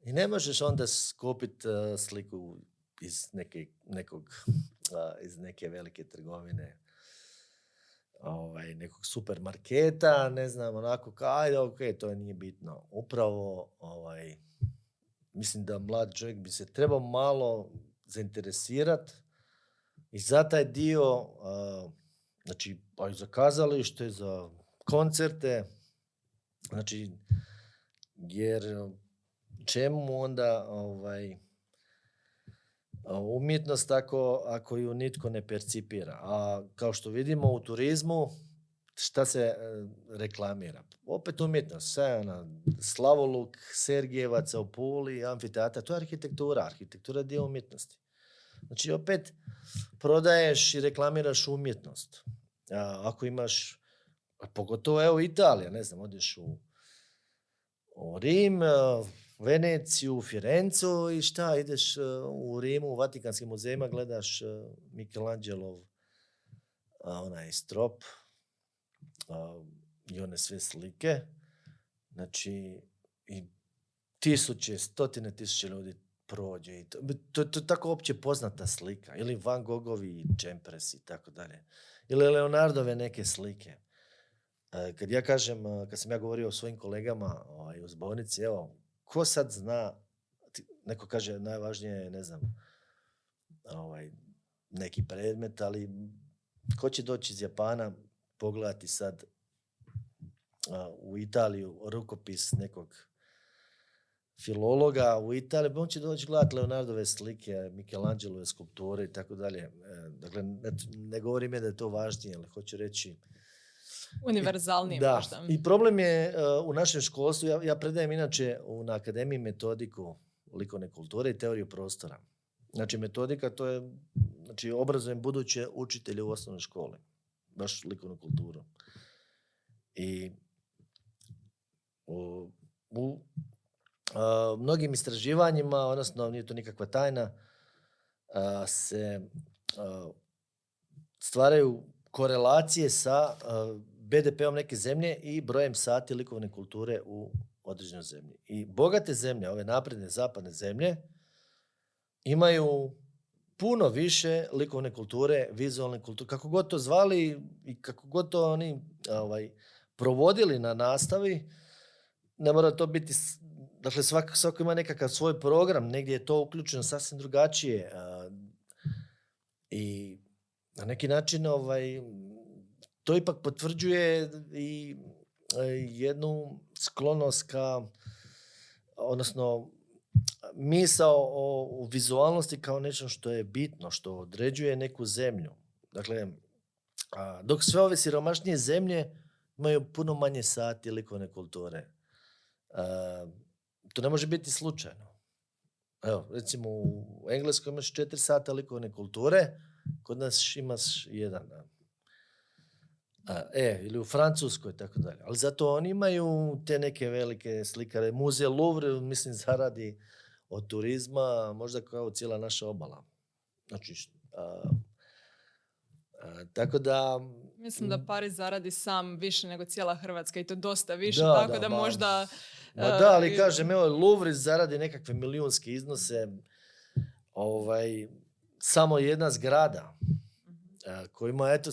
i ne možeš onda skopiti sliku iz neke, nekog iz neke velike trgovine, ovaj, nekog supermarketa, ne znam, onako, ajde, ok, to nije bitno. Upravo, ovaj, mislim da mlad čovjek bi se trebao malo zainteresirati i za taj dio, znači, pa i za kazalište, za koncerte, znači, jer čemu onda, ovaj, umjetnost ako, ako ju nitko ne percipira. A kao što vidimo u turizmu, šta se e, reklamira? Opet umjetnost, sve ona, Slavoluk, Sergijevaca u Puli, amfiteatra, to je arhitektura, arhitektura je dio umjetnosti. Znači opet prodaješ i reklamiraš umjetnost. A, ako imaš, pogotovo evo Italija, ne znam, odeš u, u Rim, Veneciju, Firencu i šta, ideš e, u Rimu, u Vatikanskim muzejima, gledaš e, Michelangelov onaj strop i one sve slike. Znači, i tisuće, stotine tisuće ljudi prođe. I to, to, to je tako opće poznata slika. Ili Van Gogovi Čempres i tako dalje. Ili Leonardove neke slike. E, kad ja kažem, kad sam ja govorio o svojim kolegama ovaj, u zbornici, evo, ko sad zna, neko kaže najvažnije je, ne znam, ovaj, neki predmet, ali ko će doći iz Japana pogledati sad u Italiju rukopis nekog filologa u Italiji, on će doći gledati Leonardove slike, Michelangelove skulpture i tako dalje. E, dakle, ne, ne govorim je da je to važnije, ali hoću reći Univerzalnije da. možda. I problem je uh, u našem školstvu, ja, ja predajem inače u, na akademiji metodiku likovne kulture i teoriju prostora. Znači metodika to je, znači obrazujem buduće učitelje u osnovnoj školi. Baš likovnu kulturu. I u, u mnogim istraživanjima, odnosno nije to nikakva tajna, se stvaraju korelacije sa BDP-om neke zemlje i brojem sati likovne kulture u određenoj zemlji. I bogate zemlje, ove napredne zapadne zemlje, imaju puno više likovne kulture, vizualne kulture, kako god to zvali i kako god to oni ovaj, provodili na nastavi, ne mora to biti, dakle svako, svako ima nekakav svoj program, negdje je to uključeno sasvim drugačije. I na neki način ovaj, to ipak potvrđuje i e, jednu sklonost ka, odnosno misao o, vizualnosti kao nešto što je bitno, što određuje neku zemlju. Dakle, dok sve ove siromašnije zemlje imaju puno manje sati likovne kulture. To ne može biti slučajno. Evo, recimo u Engleskoj imaš četiri sata likovne kulture, kod nas imaš jedan dan e, ili u Francuskoj, tako dalje. Ali zato oni imaju te neke velike slikare. Muze Louvre, mislim, zaradi od turizma, možda kao cijela naša obala. Znači, tako da... Mislim da Pariz zaradi sam više nego cijela Hrvatska i to dosta više, tako da, možda... Ma da, ali kažem, evo, Louvre zaradi nekakve milijunske iznose, ovaj, samo jedna zgrada, mhm. koja ima, eto,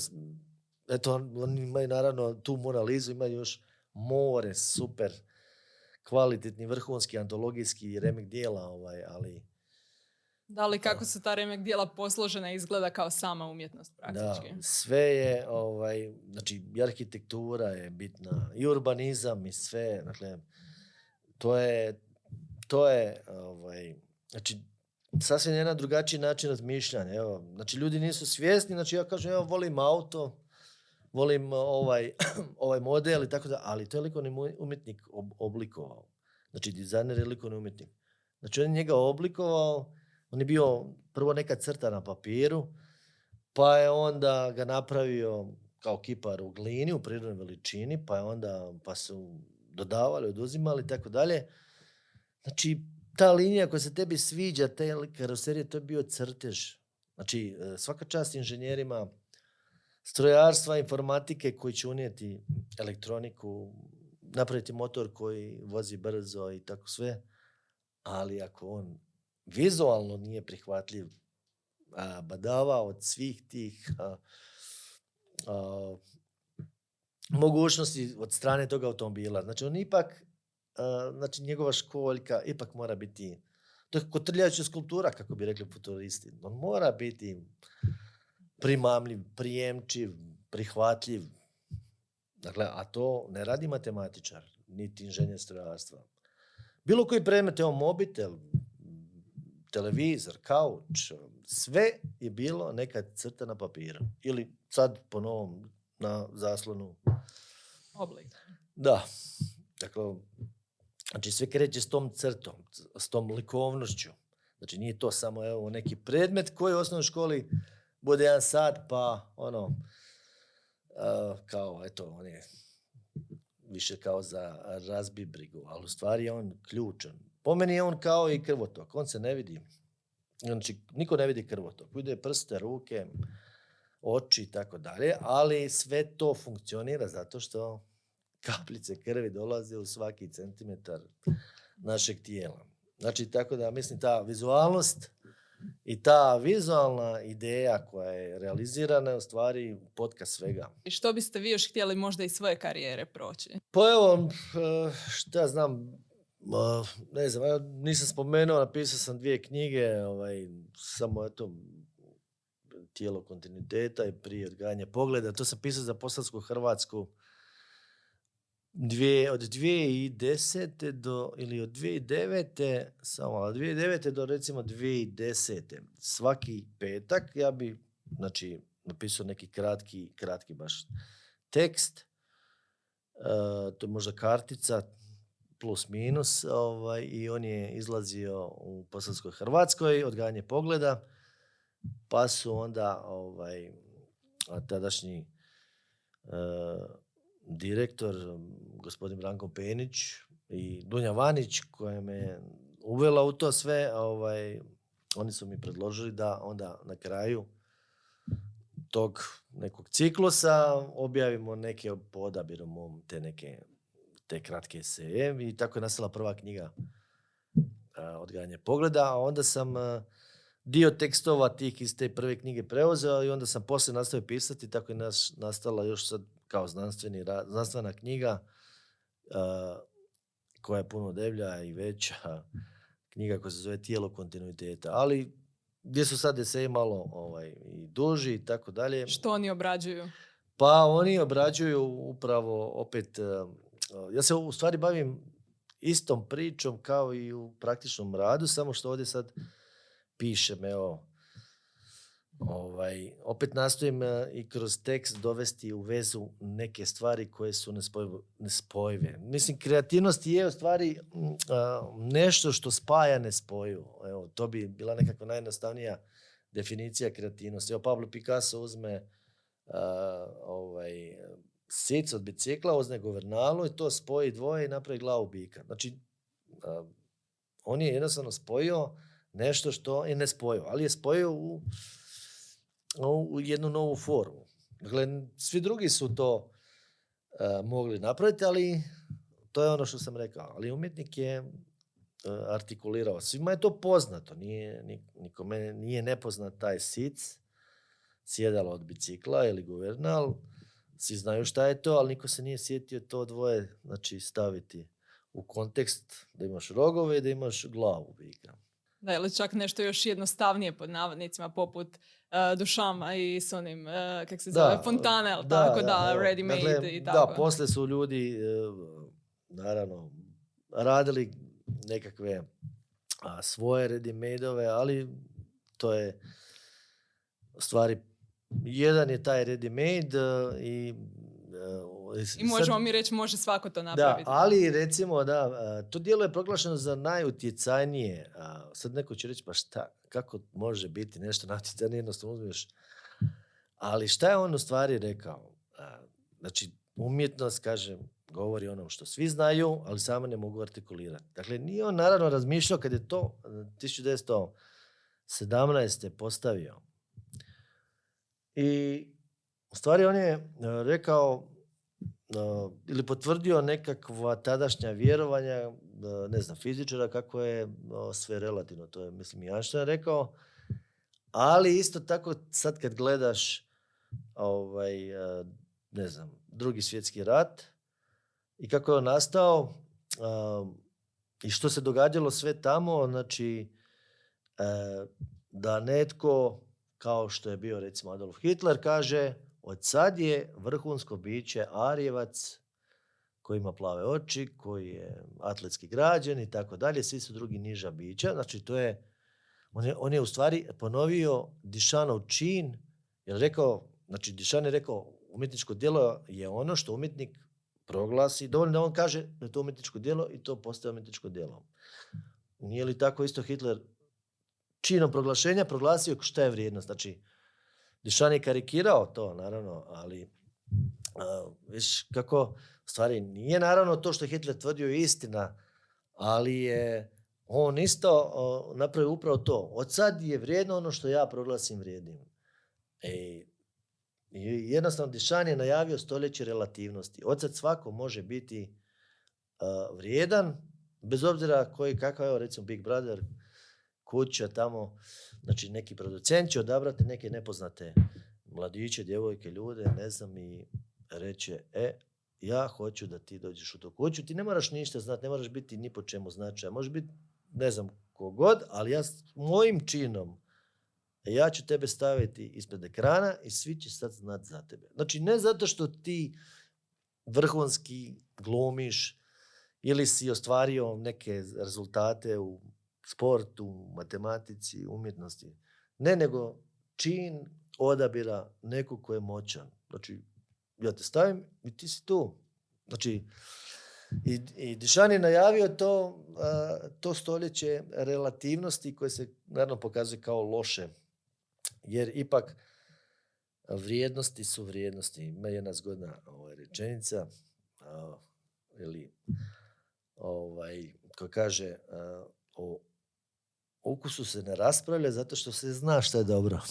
eto, oni imaju naravno tu moralizu, imaju još more super kvalitetni, vrhunski, antologijski remek dijela, ovaj, ali Da li kako su ta remek dijela posložena izgleda kao sama umjetnost Da, praktički? sve je, ovaj, znači i arhitektura je bitna, i urbanizam i sve, dakle, to je, to je, ovaj, znači, sasvim jedan drugačiji način razmišljanja, evo, znači ljudi nisu svjesni, znači ja kažem, evo, volim auto, volim ovaj, ovaj model i tako da, ali to je likovni umjetnik ob- oblikovao, znači dizajner je likovni umjetnik, znači on je njega oblikovao, on je bio prvo neka crta na papiru, pa je onda ga napravio kao kipar u glini u prirodnoj veličini, pa je onda pa su dodavali, oduzimali i tako dalje. Znači, ta linija koja se tebi sviđa, te karoserije, to je bio crtež. Znači, e, svaka čast inženjerima strojarstva, informatike koji će unijeti elektroniku, napraviti motor koji vozi brzo i tako sve, ali ako on vizualno nije prihvatljiv, a, badava od svih tih a, a, mogućnosti od strane tog automobila. Znači on ipak, znači njegova školjka ipak mora biti, to je kotrljajuća skulptura, kako bi rekli futuristi. On mora biti primamljiv, prijemčiv, prihvatljiv. Dakle, a to ne radi matematičar, niti inženjer strojarstva. Bilo koji predmet, evo mobitel, televizor, kauč, sve je bilo nekad crta na papiru. Ili sad po novom na zaslonu. Oblik. Da. Dakle, znači sve kreće s tom crtom, s tom likovnošću. Znači nije to samo evo neki predmet koji u osnovnoj školi bude jedan sat pa ono a, kao eto on je više kao za razbibrigu, ali u stvari je on ključan. Po meni je on kao i krvotok, on se ne vidi. Znači, niko ne vidi krvotok. Vide prste, ruke, oči i tako dalje, ali sve to funkcionira zato što kapljice krvi dolaze u svaki centimetar našeg tijela. Znači, tako da mislim ta vizualnost i ta vizualna ideja koja je realizirana je u stvari potka svega. I što biste vi još htjeli možda iz svoje karijere proći? Pa evo, eh, šta znam, ma, ne znam, evo, nisam spomenuo, napisao sam dvije knjige, ovaj, samo eto, tijelo kontinuiteta i prije odgajanja pogleda. To sam pisao za Posavsku Hrvatsku dvije, od 2010. do, ili od 2009. samo, od 2009. do recimo 2010. Svaki petak ja bi, znači, napisao neki kratki, kratki baš tekst, Uh, to je možda kartica plus minus ovaj, i on je izlazio u Posavskoj Hrvatskoj, odgajanje pogleda, pa su onda ovaj, tadašnji uh, direktor, gospodin Branko Penić i Dunja Vanić koja me uvela u to sve, ovaj, oni su mi predložili da onda na kraju tog nekog ciklusa objavimo neke po odabiru mom te neke te kratke eseje i tako je nastala prva knjiga Odgajanje pogleda, a onda sam dio tekstova tih iz te prve knjige preuzeo i onda sam poslije nastavio pisati, tako je nas, nastala još sad kao znanstveni, znanstvena knjiga koja je puno deblja i veća, knjiga koja se zove Tijelo kontinuiteta, ali gdje su sad eseji malo ovaj, i duži i tako dalje. Što oni obrađuju? Pa oni obrađuju upravo opet, ja se u stvari bavim istom pričom kao i u praktičnom radu, samo što ovdje sad pišem, evo, ovaj, opet nastojim eh, i kroz tekst dovesti u vezu neke stvari koje su nespojive. Mislim, kreativnost je u stvari mm, a, nešto što spaja nespojivo. Evo, to bi bila nekako najjednostavnija definicija kreativnosti. Evo, Pablo Picasso uzme a, ovaj, sic od bicikla, uzme guvernalu i to spoji dvoje i napravi glavu bika. Znači, a, on je jednostavno spojio nešto što je nespojivo, ali je spojio u, u, jednu novu formu. Dakle, svi drugi su to a, mogli napraviti, ali to je ono što sam rekao. Ali umjetnik je a, artikulirao. Svima je to poznato, nije, ni- nikome nije nepoznat taj sic, sjedalo od bicikla ili guvernal, svi znaju šta je to, ali niko se nije sjetio to dvoje znači, staviti u kontekst da imaš rogove i da imaš glavu bika. Da, ili čak nešto još jednostavnije pod navodnicima, poput uh, dušama i s onim, uh, kak se zove, fontane, ali tako da, evo, ready made dakle, i tako. Da, poslije su ljudi, e, naravno, radili nekakve svoje ready made ali to je stvari jedan je taj ready made e, i e, i možemo mi reći može svako to napraviti. Da, ali recimo da, to dijelo je proglašeno za najutjecajnije. Sad neko će reći pa šta, kako može biti nešto najutjecajnije, jednostavno uzmeš. Ali šta je on u stvari rekao? Znači, umjetnost, kažem, govori onom što svi znaju, ali samo ne mogu artikulirati. Dakle, nije on naravno razmišljao kad je to 1917. postavio. I u stvari on je e, rekao e, ili potvrdio nekakva tadašnja vjerovanja, e, ne znam, fizičara, kako je sve relativno, to je, mislim, i Einstein rekao, ali isto tako sad kad gledaš ovaj, ne znam, drugi svjetski rat i kako je on nastao i što se događalo sve tamo, znači da netko kao što je bio recimo Adolf Hitler kaže od sad je vrhunsko biće Arjevac koji ima plave oči, koji je atletski građen i tako dalje, svi su drugi niža bića. Znači to je, on je, on je u stvari ponovio Dišanov čin, jer rekao, znači Dišan je rekao umjetničko djelo je ono što umjetnik proglasi, dovoljno da on kaže da je to umjetničko djelo i to postaje umjetničko djelo. Nije li tako isto Hitler činom proglašenja proglasio šta je vrijednost? Znači, Dišan je karikirao to, naravno, ali viš kako, stvari nije naravno to što je Hitler tvrdio istina, ali je on isto napravio upravo to. Od sad je vrijedno ono što ja proglasim vrijednim. E, i jednostavno Dišan je najavio stoljeće relativnosti. Od sad svako može biti vrijedan, bez obzira koji, kakav je, recimo Big Brother, kuća tamo, znači neki producent će odabrati neke nepoznate mladiće, djevojke, ljude, ne znam, i reće, e, ja hoću da ti dođeš u tu kuću, ti ne moraš ništa znati, ne moraš biti ni po čemu značaj, može biti, ne znam, kogod, ali ja s mojim činom, ja ću tebe staviti ispred ekrana i svi će sad znati za tebe. Znači, ne zato što ti vrhunski glumiš ili si ostvario neke rezultate u sportu, matematici, umjetnosti. Ne, nego čin odabira nekog ko je moćan. Znači, ja te stavim i ti si tu. Znači, i, i Dišan je najavio to, to stoljeće relativnosti koje se naravno pokazuje kao loše. Jer ipak vrijednosti su vrijednosti. Ima jedna zgodna ovaj, rečenica ili ovaj, ko kaže o ukusu se ne raspravlja zato što se zna što je dobro.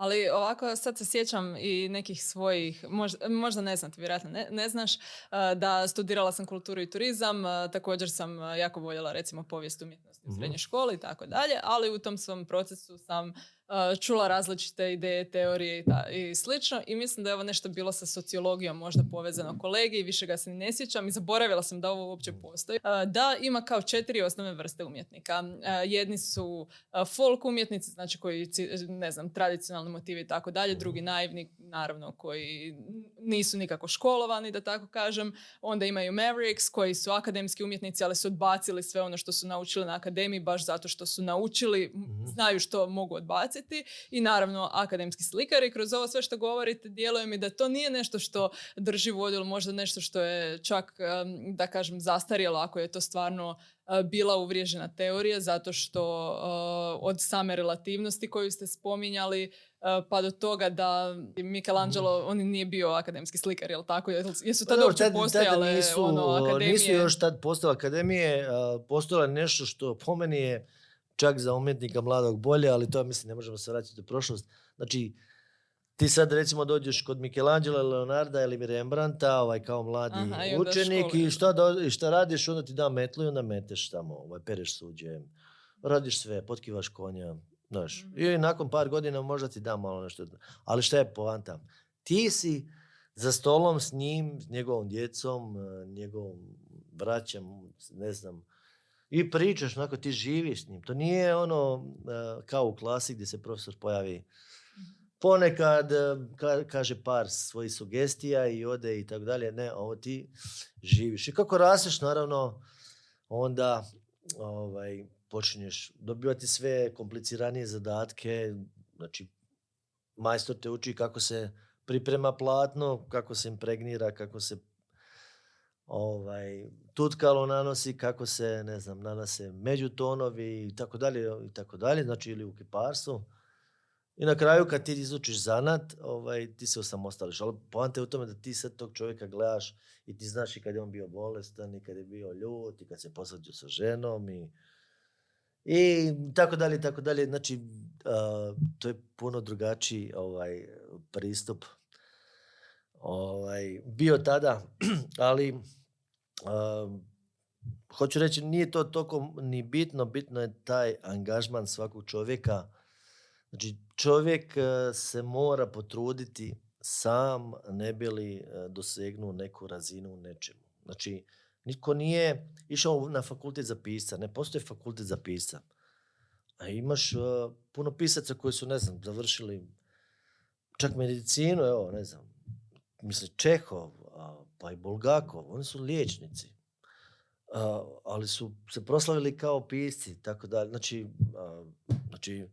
Ali ovako sad se sjećam i nekih svojih, možda, možda ne znam, vjerojatno ne, ne znaš, eh, da studirala sam kulturu i turizam, eh, također sam eh, jako voljela recimo povijest umjetnosti u mhm. srednjoj školi i tako dalje, ali u tom svom procesu sam čula različite ideje, teorije i, ta, i slično i mislim da je ovo nešto bilo sa sociologijom možda povezano kolegi i više ga se ne sjećam i zaboravila sam da ovo uopće postoji. Da, ima kao četiri osnovne vrste umjetnika. Jedni su folk umjetnici, znači koji, ne znam, tradicionalni motivi i tako dalje, drugi naivni, naravno, koji nisu nikako školovani, da tako kažem. Onda imaju Mavericks, koji su akademski umjetnici, ali su odbacili sve ono što su naučili na akademiji, baš zato što su naučili, mhm. znaju što mogu odbaciti i naravno akademski slikari. Kroz ovo sve što govorite djeluje mi da to nije nešto što drži vodu ili možda nešto što je čak, da kažem, zastarjelo ako je to stvarno e, bila uvriježena teorija zato što e, od same relativnosti koju ste spominjali e, pa do toga da Michelangelo, mhm. on nije bio akademski slikar, jel tako? Jesu pa tad uopće postojale nisu, ono, akademije? Nisu još tad postojale akademije, postojalo nešto što po meni je čak za umjetnika mladog bolje, ali to mislim ne možemo se vraćati u prošlost. Znači, ti sad recimo dođeš kod Michelangela, Leonarda ili Rembrandta ovaj, kao mladi Aha, i učenik i šta, do, šta radiš, onda ti da metlu i onda meteš tamo, ovaj, pereš suđe, radiš sve, potkivaš konja, znaš. mm I nakon par godina možda ti da malo nešto. Ali šta je poanta? Ti si za stolom s njim, s njegovom djecom, njegovom braćom, ne znam, i pričaš, onako ti živiš s njim. To nije ono e, kao u klasi gdje se profesor pojavi ponekad e, ka- kaže par svojih sugestija i ode i tako dalje. Ne, ovo ti živiš. I kako rasteš, naravno, onda ovaj, počinješ dobivati sve kompliciranije zadatke. Znači, majstor te uči kako se priprema platno, kako se impregnira, kako se ovaj, tutkalo nanosi, kako se, ne znam, nanose međutonovi i tako dalje i tako dalje, znači ili u kiparstvu. I na kraju kad ti izučiš zanat, ovaj, ti se osamostališ. Ali poanta je u tome da ti sad tog čovjeka gledaš i ti znaš i kad je on bio bolestan i kad je bio ljut i kad se posadio sa ženom i, i tako dalje tako dalje. Znači, a, to je puno drugačiji ovaj, pristup ovaj, bio tada, ali hoću reći, nije to toliko ni bitno, bitno je taj angažman svakog čovjeka. Znači, čovjek e, se mora potruditi sam ne bi li e, dosegnuo neku razinu u nečemu. Znači, nitko nije išao na fakultet za pisa, ne postoji fakultet za pisa. A imaš e, puno pisaca koji su, ne znam, završili čak medicinu, evo, ne znam, misli Čehov, pa i Bulgakov, oni su liječnici. A, ali su se proslavili kao pisci, tako dalje. Znači, a, znači,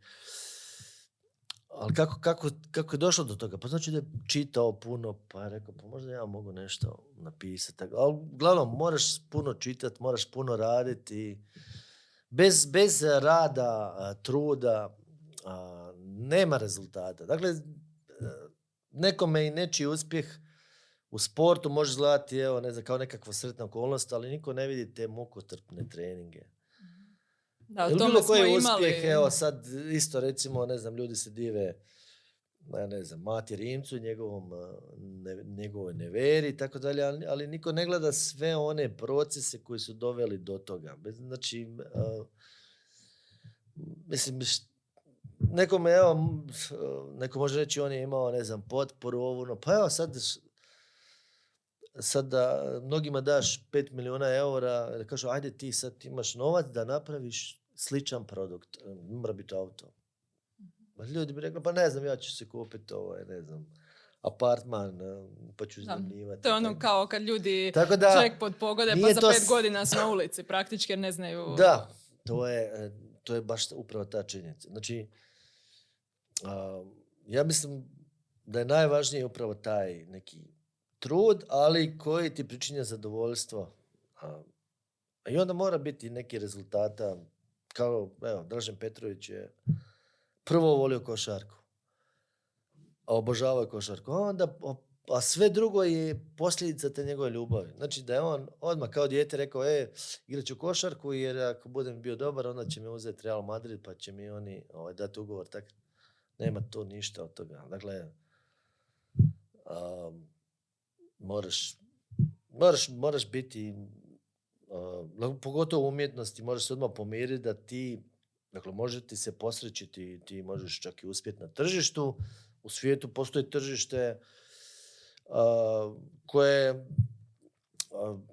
ali kako, kako, kako je došlo do toga? Pa znači da je čitao puno, pa je rekao, pa možda ja mogu nešto napisati. Ali uglavnom, moraš puno čitati, moraš puno raditi. Bez, bez rada, a, truda, nema rezultata. Dakle, nekome i nečiji uspjeh u sportu može izgledati, evo, ne znam, kao nekakva sretna okolnost, ali niko ne vidi te mukotrpne treninge. Da, o tome bilo smo koji imali. uspjeh, evo sad isto recimo, ne znam, ljudi se dive ne, ne znam, Mati Rimcu, njegovom, ne, njegovoj neveri i tako dalje, ali, ali niko ne gleda sve one procese koji su doveli do toga. Bez- Znači, a, mislim, nekome, evo, neko može reći on je imao, ne znam, potporu, ovu, ono, pa evo sad, sad da mnogima daš 5 milijuna eura, da kažu, ajde ti sad imaš novac da napraviš sličan produkt, mora biti auto. Pa ljudi bi rekli, pa ne znam, ja ću se kupiti ovaj, ne znam, apartman, pa ću iznajmljivati. To je ono kao kad ljudi Tako da, ček pod pogode pa za to pet godina su na ulici praktički jer ne znaju... Da, to je, e, to je baš upravo ta činjenica. Znači, ja mislim da je najvažnije upravo taj neki trud, ali koji ti pričinja zadovoljstvo. I onda mora biti neki rezultata, kao, evo, Dražen Petrović je prvo volio košarku, a obožavao je košarku. A Onda, a sve drugo je posljedica te njegove ljubavi. Znači da je on odmah kao dijete rekao, e, igrat ću košarku jer ako budem bio dobar, onda će me uzeti Real Madrid pa će mi oni ovaj, dati ugovor. Tak, nema to ništa od toga. Dakle, um, moraš, moraš, moraš biti, uh, pogotovo u umjetnosti, moraš se odmah pomiriti da ti, dakle, može ti se posrećiti, ti možeš čak i uspjeti na tržištu. U svijetu postoji tržište uh, koje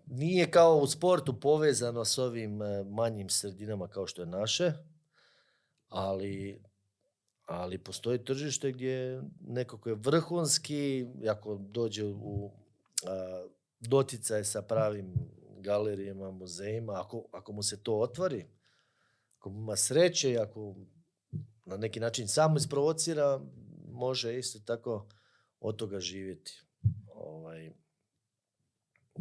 nije kao u sportu povezano s ovim e, manjim sredinama kao što je naše, ali, ali postoji tržište gdje neko ko je vrhunski, ako dođe u doticaj sa pravim galerijama, muzejima, ako, ako mu se to otvori, ako ima sreće i ako na neki način samo isprovocira, može isto tako od toga živjeti. Ovaj,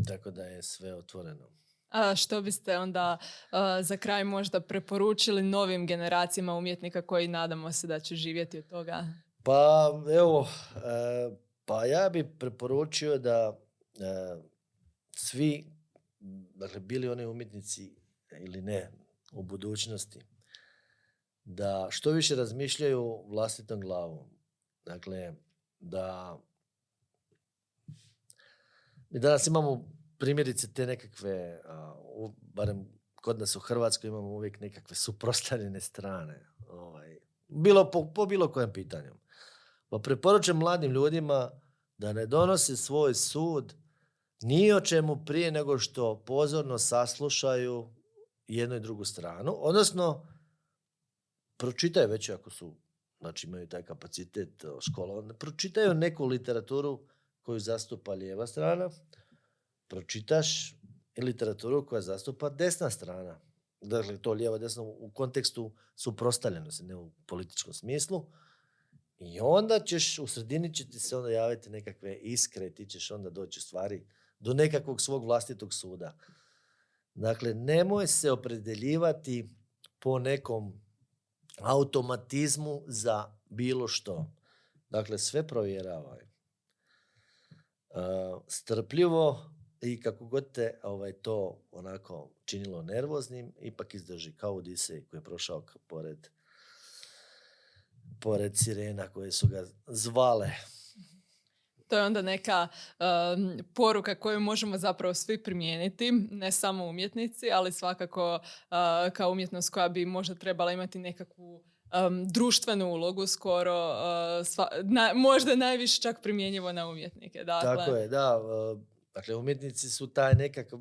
tako da je sve otvoreno. A što biste onda a, za kraj možda preporučili novim generacijama umjetnika koji nadamo se da će živjeti od toga? Pa evo, e, pa ja bi preporučio da svi, dakle bili oni umjetnici ili ne u budućnosti, da što više razmišljaju vlastitom glavom. Dakle, da mi danas imamo primjerice te nekakve, barem kod nas u Hrvatskoj imamo uvijek nekakve suprotstavljene strane. Ovaj, bilo po, po bilo kojem pitanju. Pa preporučujem mladim ljudima da ne donose svoj sud ni o čemu prije nego što pozorno saslušaju jednu i drugu stranu, odnosno pročitaju već ako su, znači imaju taj kapacitet školovanja, pročitaju neku literaturu koju zastupa lijeva strana, pročitaš i literaturu koja zastupa desna strana. Dakle, to lijevo desno u kontekstu suprotstavljenosti, ne u političkom smislu. I onda ćeš, u sredini će ti se onda javiti nekakve iskre, ti ćeš onda doći stvari do nekakvog svog vlastitog suda. Dakle, nemoj se opredeljivati po nekom automatizmu za bilo što. Dakle, sve provjeravaj. Uh, strpljivo i kako god te ovaj, to onako činilo nervoznim, ipak izdrži kao Odisej koji je prošao pored, pored sirena koje su ga zvale. To je onda neka um, poruka koju možemo zapravo svi primijeniti, ne samo umjetnici, ali svakako uh, kao umjetnost koja bi možda trebala imati nekakvu um, društvenu ulogu skoro, uh, sva, na, možda najviše čak primjenjivo na umjetnike. Dakle. Tako je, da. Dakle, umjetnici su taj nekakav,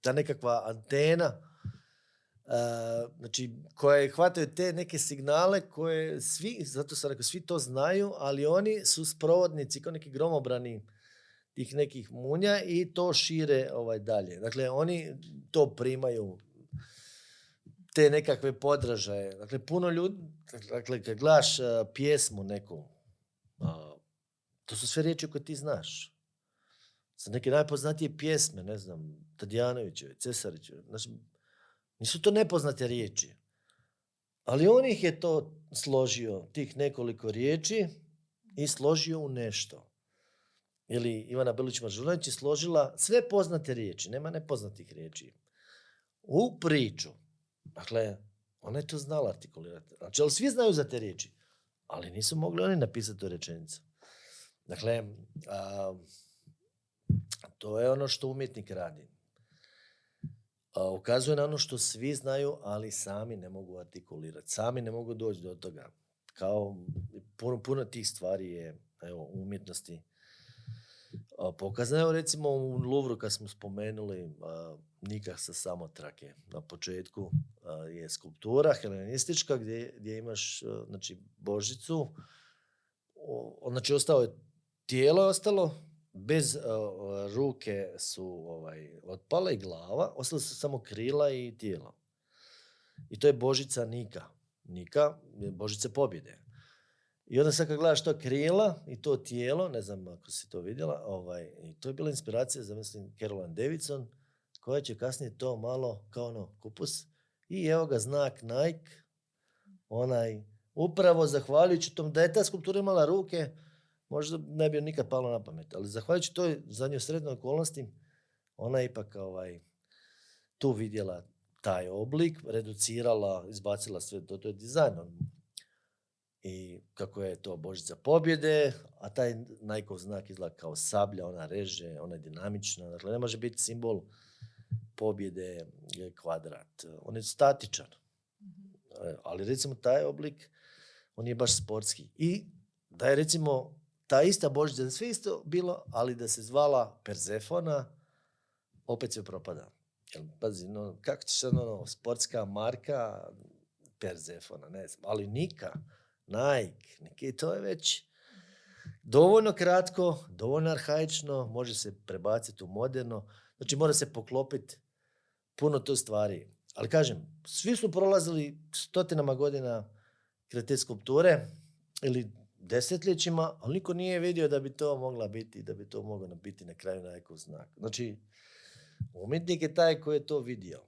ta nekakva antena znači, koje hvataju te neke signale koje svi, zato sam rekao, svi to znaju, ali oni su sprovodnici kao neki gromobrani tih nekih munja i to šire ovaj dalje. Dakle, oni to primaju te nekakve podražaje. Dakle, puno ljudi, dakle, kad pjesmu neku, uh, to su sve riječi koje ti znaš. Za neke najpoznatije pjesme, ne znam, Tadjanovićeve, Cesarićeve, znači, nisu to nepoznate riječi. Ali on ih je to složio, tih nekoliko riječi, i složio u nešto. Ili Ivana Belić Mažuranić je složila sve poznate riječi, nema nepoznatih riječi. U priču. Dakle, ona je to znala artikulirati. Znači, ali svi znaju za te riječi. Ali nisu mogli oni napisati tu rečenicu. Dakle, a, to je ono što umjetnik radi ukazuje na ono što svi znaju, ali sami ne mogu artikulirati, sami ne mogu doći do toga. Kao puno, puno tih stvari je evo, umjetnosti pokazano. Recimo u Louvru kad smo spomenuli Nikah sa samotrake. Na početku je skulptura helenistička gdje, gdje imaš znači, božicu. Znači ostao je tijelo je ostalo, bez uh, ruke su ovaj, otpale i glava, ostale su samo krila i tijelo. I to je Božica Nika. Nika je Božica pobjede. I onda sad kad gledaš to krila i to tijelo, ne znam ako si to vidjela, ovaj, i to je bila inspiracija za, mislim, Caroline Davidson, koja će kasnije to malo kao ono kupus. I evo ga znak Nike, onaj, upravo zahvaljujući tom da je ta skulptura imala ruke, možda ne bi nikad palo na pamet. Ali zahvaljujući toj zadnjoj srednoj okolnosti, ona je ipak ovaj, tu vidjela taj oblik, reducirala, izbacila sve, to, to je dizajn. I kako je to Božica pobjede, a taj najkov znak izgleda kao sablja, ona reže, ona je dinamična, dakle ne može biti simbol pobjede kvadrat. On je statičan. Mhm. Ali recimo taj oblik, on je baš sportski. I da je recimo ta ista Božica, da sve isto bilo, ali da se zvala Perzefona, opet se propada. Jel, pazi, no, kako ćeš ono, sportska marka Perzefona, ne znam, ali Nika, Nike, to je već dovoljno kratko, dovoljno arhaično, može se prebaciti u moderno, znači mora se poklopiti puno to stvari. Ali kažem, svi su prolazili stotinama godina kraj skulpture ili desetljećima, ali niko nije vidio da bi to mogla biti, da bi to moglo biti na kraju nekakav znak. Znači, umjetnik je taj koji je to vidio.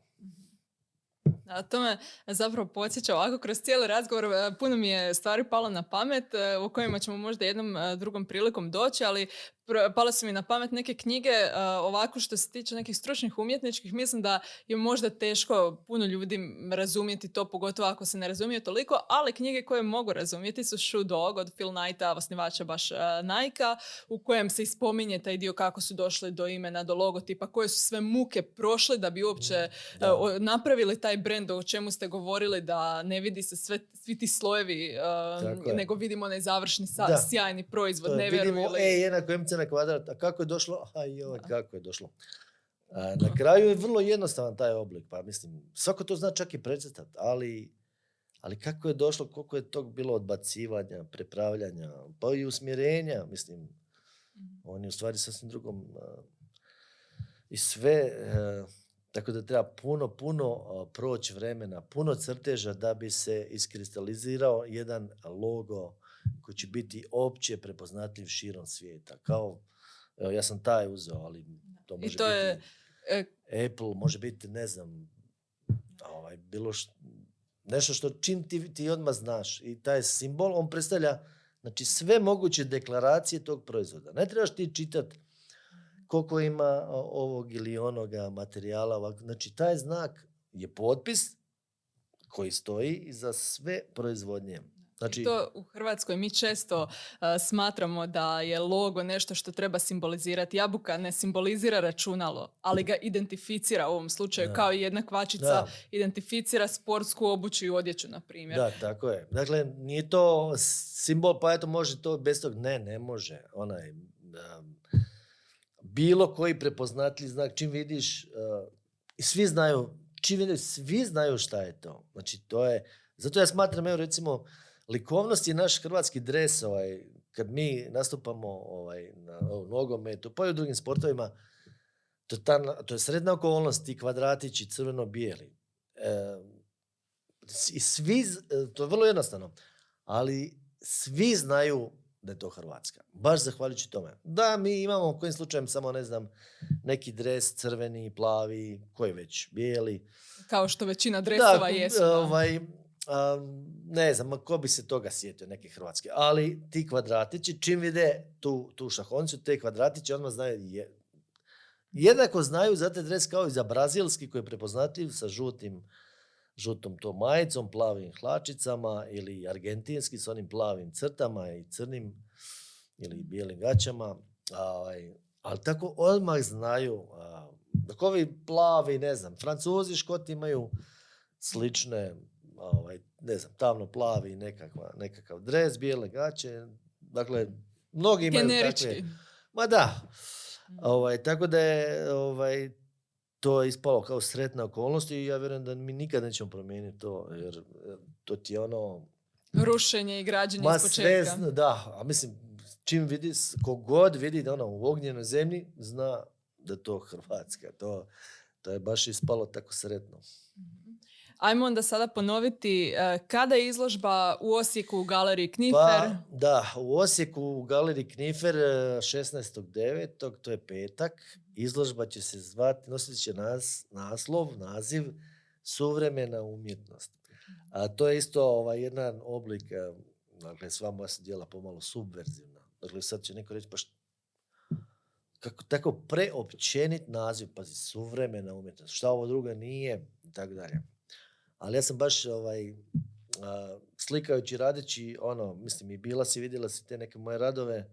A to me zapravo podsjeća ovako kroz cijeli razgovor. E, puno mi je stvari palo na pamet e, o kojima ćemo možda jednom e, drugom prilikom doći, ali pale su mi na pamet neke knjige ovako što se tiče nekih stručnih umjetničkih. Mislim da je možda teško puno ljudi razumjeti to, pogotovo ako se ne razumije toliko, ali knjige koje mogu razumjeti su Shoe Dog od Phil Knighta, osnivača baš Nike, u kojem se ispominje taj dio kako su došli do imena, do logotipa, koje su sve muke prošle da bi uopće mm, napravili taj brand o čemu ste govorili da ne vidi se sve, svi ti slojevi, nego vidimo onaj završni sjajni proizvod. Ne vidimo E jednako MC na kvadrat, a kako je došlo? A joj, kako je došlo. A, na kraju je vrlo jednostavan taj oblik, pa mislim, svako to zna čak i precrtat, ali, ali kako je došlo, koliko je tog bilo odbacivanja, prepravljanja, pa i usmjerenja, mislim, on je u stvari sasvim drugom a, i sve, e, tako da treba puno, puno a, proći vremena, puno crteža da bi se iskristalizirao jedan logo koji će biti opće prepoznatljiv širom svijeta. Kao, evo, ja sam taj uzeo, ali to može I to biti je, e, Apple, može biti, ne znam, ovaj, bilo što, nešto što čim ti, ti odmah znaš i taj simbol, on predstavlja znači, sve moguće deklaracije tog proizvoda. Ne trebaš ti čitati koliko ima ovog ili onoga materijala. ovak- Znači, taj znak je potpis koji stoji iza sve proizvodnje. Znači, to u Hrvatskoj mi često uh, smatramo da je logo nešto što treba simbolizirati. Jabuka ne simbolizira računalo, ali ga identificira u ovom slučaju Da. kao i jedna kvačica Da. identificira sportsku obuću i odjeću, na primjer. Da, tako je. Dakle, nije to simbol, pa eto može to bez tog. Ne, ne može. Onaj, um, bilo koji prepoznatljiv znak, čim vidiš, uh, svi znaju, čim vidiš, svi znaju šta je to. Znači, to je, zato ja smatram, evo recimo, likovnost je naš hrvatski dres, ovaj, kad mi nastupamo ovaj, na nogometu, pa i u drugim sportovima, to, je ta, to je sredna okolnost, ti kvadratići crveno-bijeli. E, i svi, to je vrlo jednostavno, ali svi znaju da je to Hrvatska. Baš zahvaljujući tome. Da, mi imamo kojim slučajem samo, ne znam, neki dres crveni, plavi, koji već, bijeli. Kao što većina dresova da, jesu. da. Ovaj, ne znam, ko bi se toga sjetio, neke hrvatske. Ali ti kvadratići, čim vide tu, tu šahoncu, te kvadratići, odmah znaju, je, jednako znaju za taj dres kao i za brazilski koji je prepoznatljiv sa žutim, žutom to majicom, plavim hlačicama ili argentinski s onim plavim crtama i crnim ili bijelim gaćama. A, ovaj, ali tako odmah znaju, dok ovi plavi, ne znam, francuzi, škoti imaju slične, ovaj, ne znam, tamno plavi nekakva, nekakav dres, bijele gaće, dakle, mnogi imaju Generički. takve, Ma da. Ovaj, tako da je ovaj, to je ispalo kao sretna okolnost i ja vjerujem da mi nikad nećemo promijeniti to, jer eh, to ti je ono... Rušenje i građenje Ma iz sve, zna- da, a mislim, čim vidi, kogod vidi da ono u ognjenoj zemlji, zna da to Hrvatska. To, to je baš ispalo tako sretno. Ajmo onda sada ponoviti e, kada je izložba u Osijeku u galeriji Knifer. Pa, da, u Osijeku u galeriji Knifer eh, 16.9. to je petak. Izložba će se zvati, nosit će nas, naslov, naziv Suvremena umjetnost. A to je isto ovaj, jedan oblik, eh, dakle, sva moja se djela pomalo subverzivna. Dakle, sad će neko reći, pa št- kako, tako preopćenit naziv, pazi, suvremena umjetnost, šta ovo drugo nije, i tako dalje. Ali ja sam baš ovaj, a, slikajući, radeći, ono, mislim, i bila si, vidjela si te neke moje radove,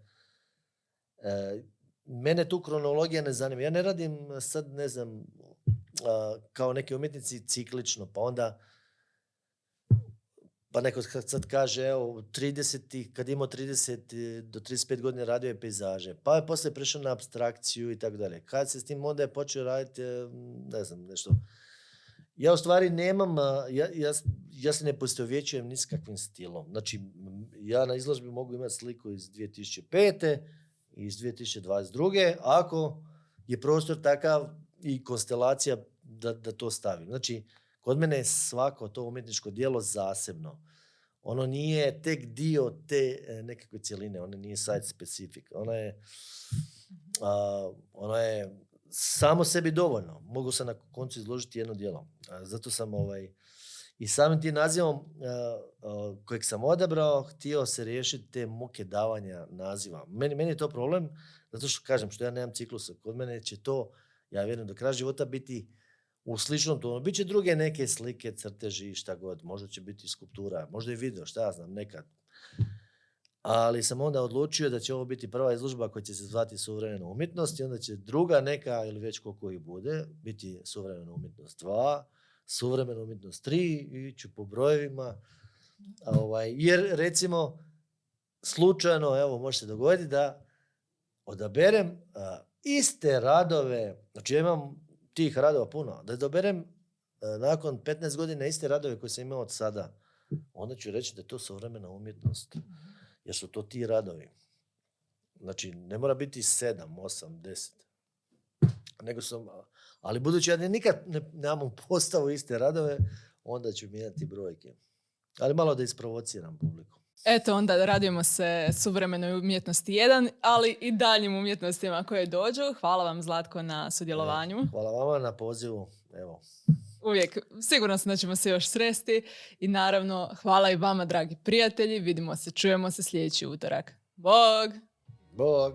e, mene tu kronologija ne zanima. Ja ne radim sad, ne znam, a, kao neki umjetnici ciklično, pa onda pa neko sad kaže, evo, u 30 kad imao 30 do 35 godina radio je pejzaže, pa je poslije prešao na abstrakciju i tako dalje. Kad se s tim onda je počeo raditi, e, ne znam, nešto. Ja u stvari nemam, ja, ja, ja se ne postovjećujem ni s kakvim stilom. Znači, ja na izložbi mogu imati sliku iz 2005. i iz 2022. ako je prostor takav i konstelacija da, da to stavim. Znači, kod mene je svako to umjetničko djelo zasebno. Ono nije tek dio te e, nekakve cjeline, ono nije site specific. Ono je, a, ono je samo sebi dovoljno. Mogu se na koncu izložiti jedno djelo. Zato sam ovaj, i samim tim nazivom kojeg sam odabrao, htio se riješiti te muke davanja naziva. Meni, meni je to problem, zato što kažem što ja nemam ciklusa. Kod mene će to, ja vjerujem, do kraja života biti u sličnom tonu. Biće druge neke slike, crteži, šta god. Možda će biti skulptura, možda i video, šta ja znam, nekad. Ali sam onda odlučio da će ovo biti prva izložba koja će se zvati suvremena umjetnost i onda će druga neka, ili već koliko ih bude, biti suvremena umjetnost 2, suvremena umjetnost 3 i iću po brojevima. A Ovaj, jer recimo, slučajno, evo, može se dogoditi da odaberem a, iste radove, znači ja imam tih radova puno. Da doberem e, nakon 15 godina iste radove koje sam imao od sada, onda ću reći da je to suvremena umjetnost. Jer su to ti radovi. Znači, ne mora biti 7, 8, 10. Nego sam, ali budući ja ni- nikad ne, nemam postavu iste radove, onda ću mijenjati brojke. Ali malo da isprovociram publiku. Eto, onda radujemo se suvremenoj umjetnosti jedan, ali i daljim umjetnostima koje dođu. Hvala vam, Zlatko, na sudjelovanju. Hvala vama na pozivu. Evo, Uvijek, sigurno sam da ćemo se još sresti. I naravno, hvala i vama, dragi prijatelji. Vidimo se, čujemo se sljedeći utorak. Bog! Bog!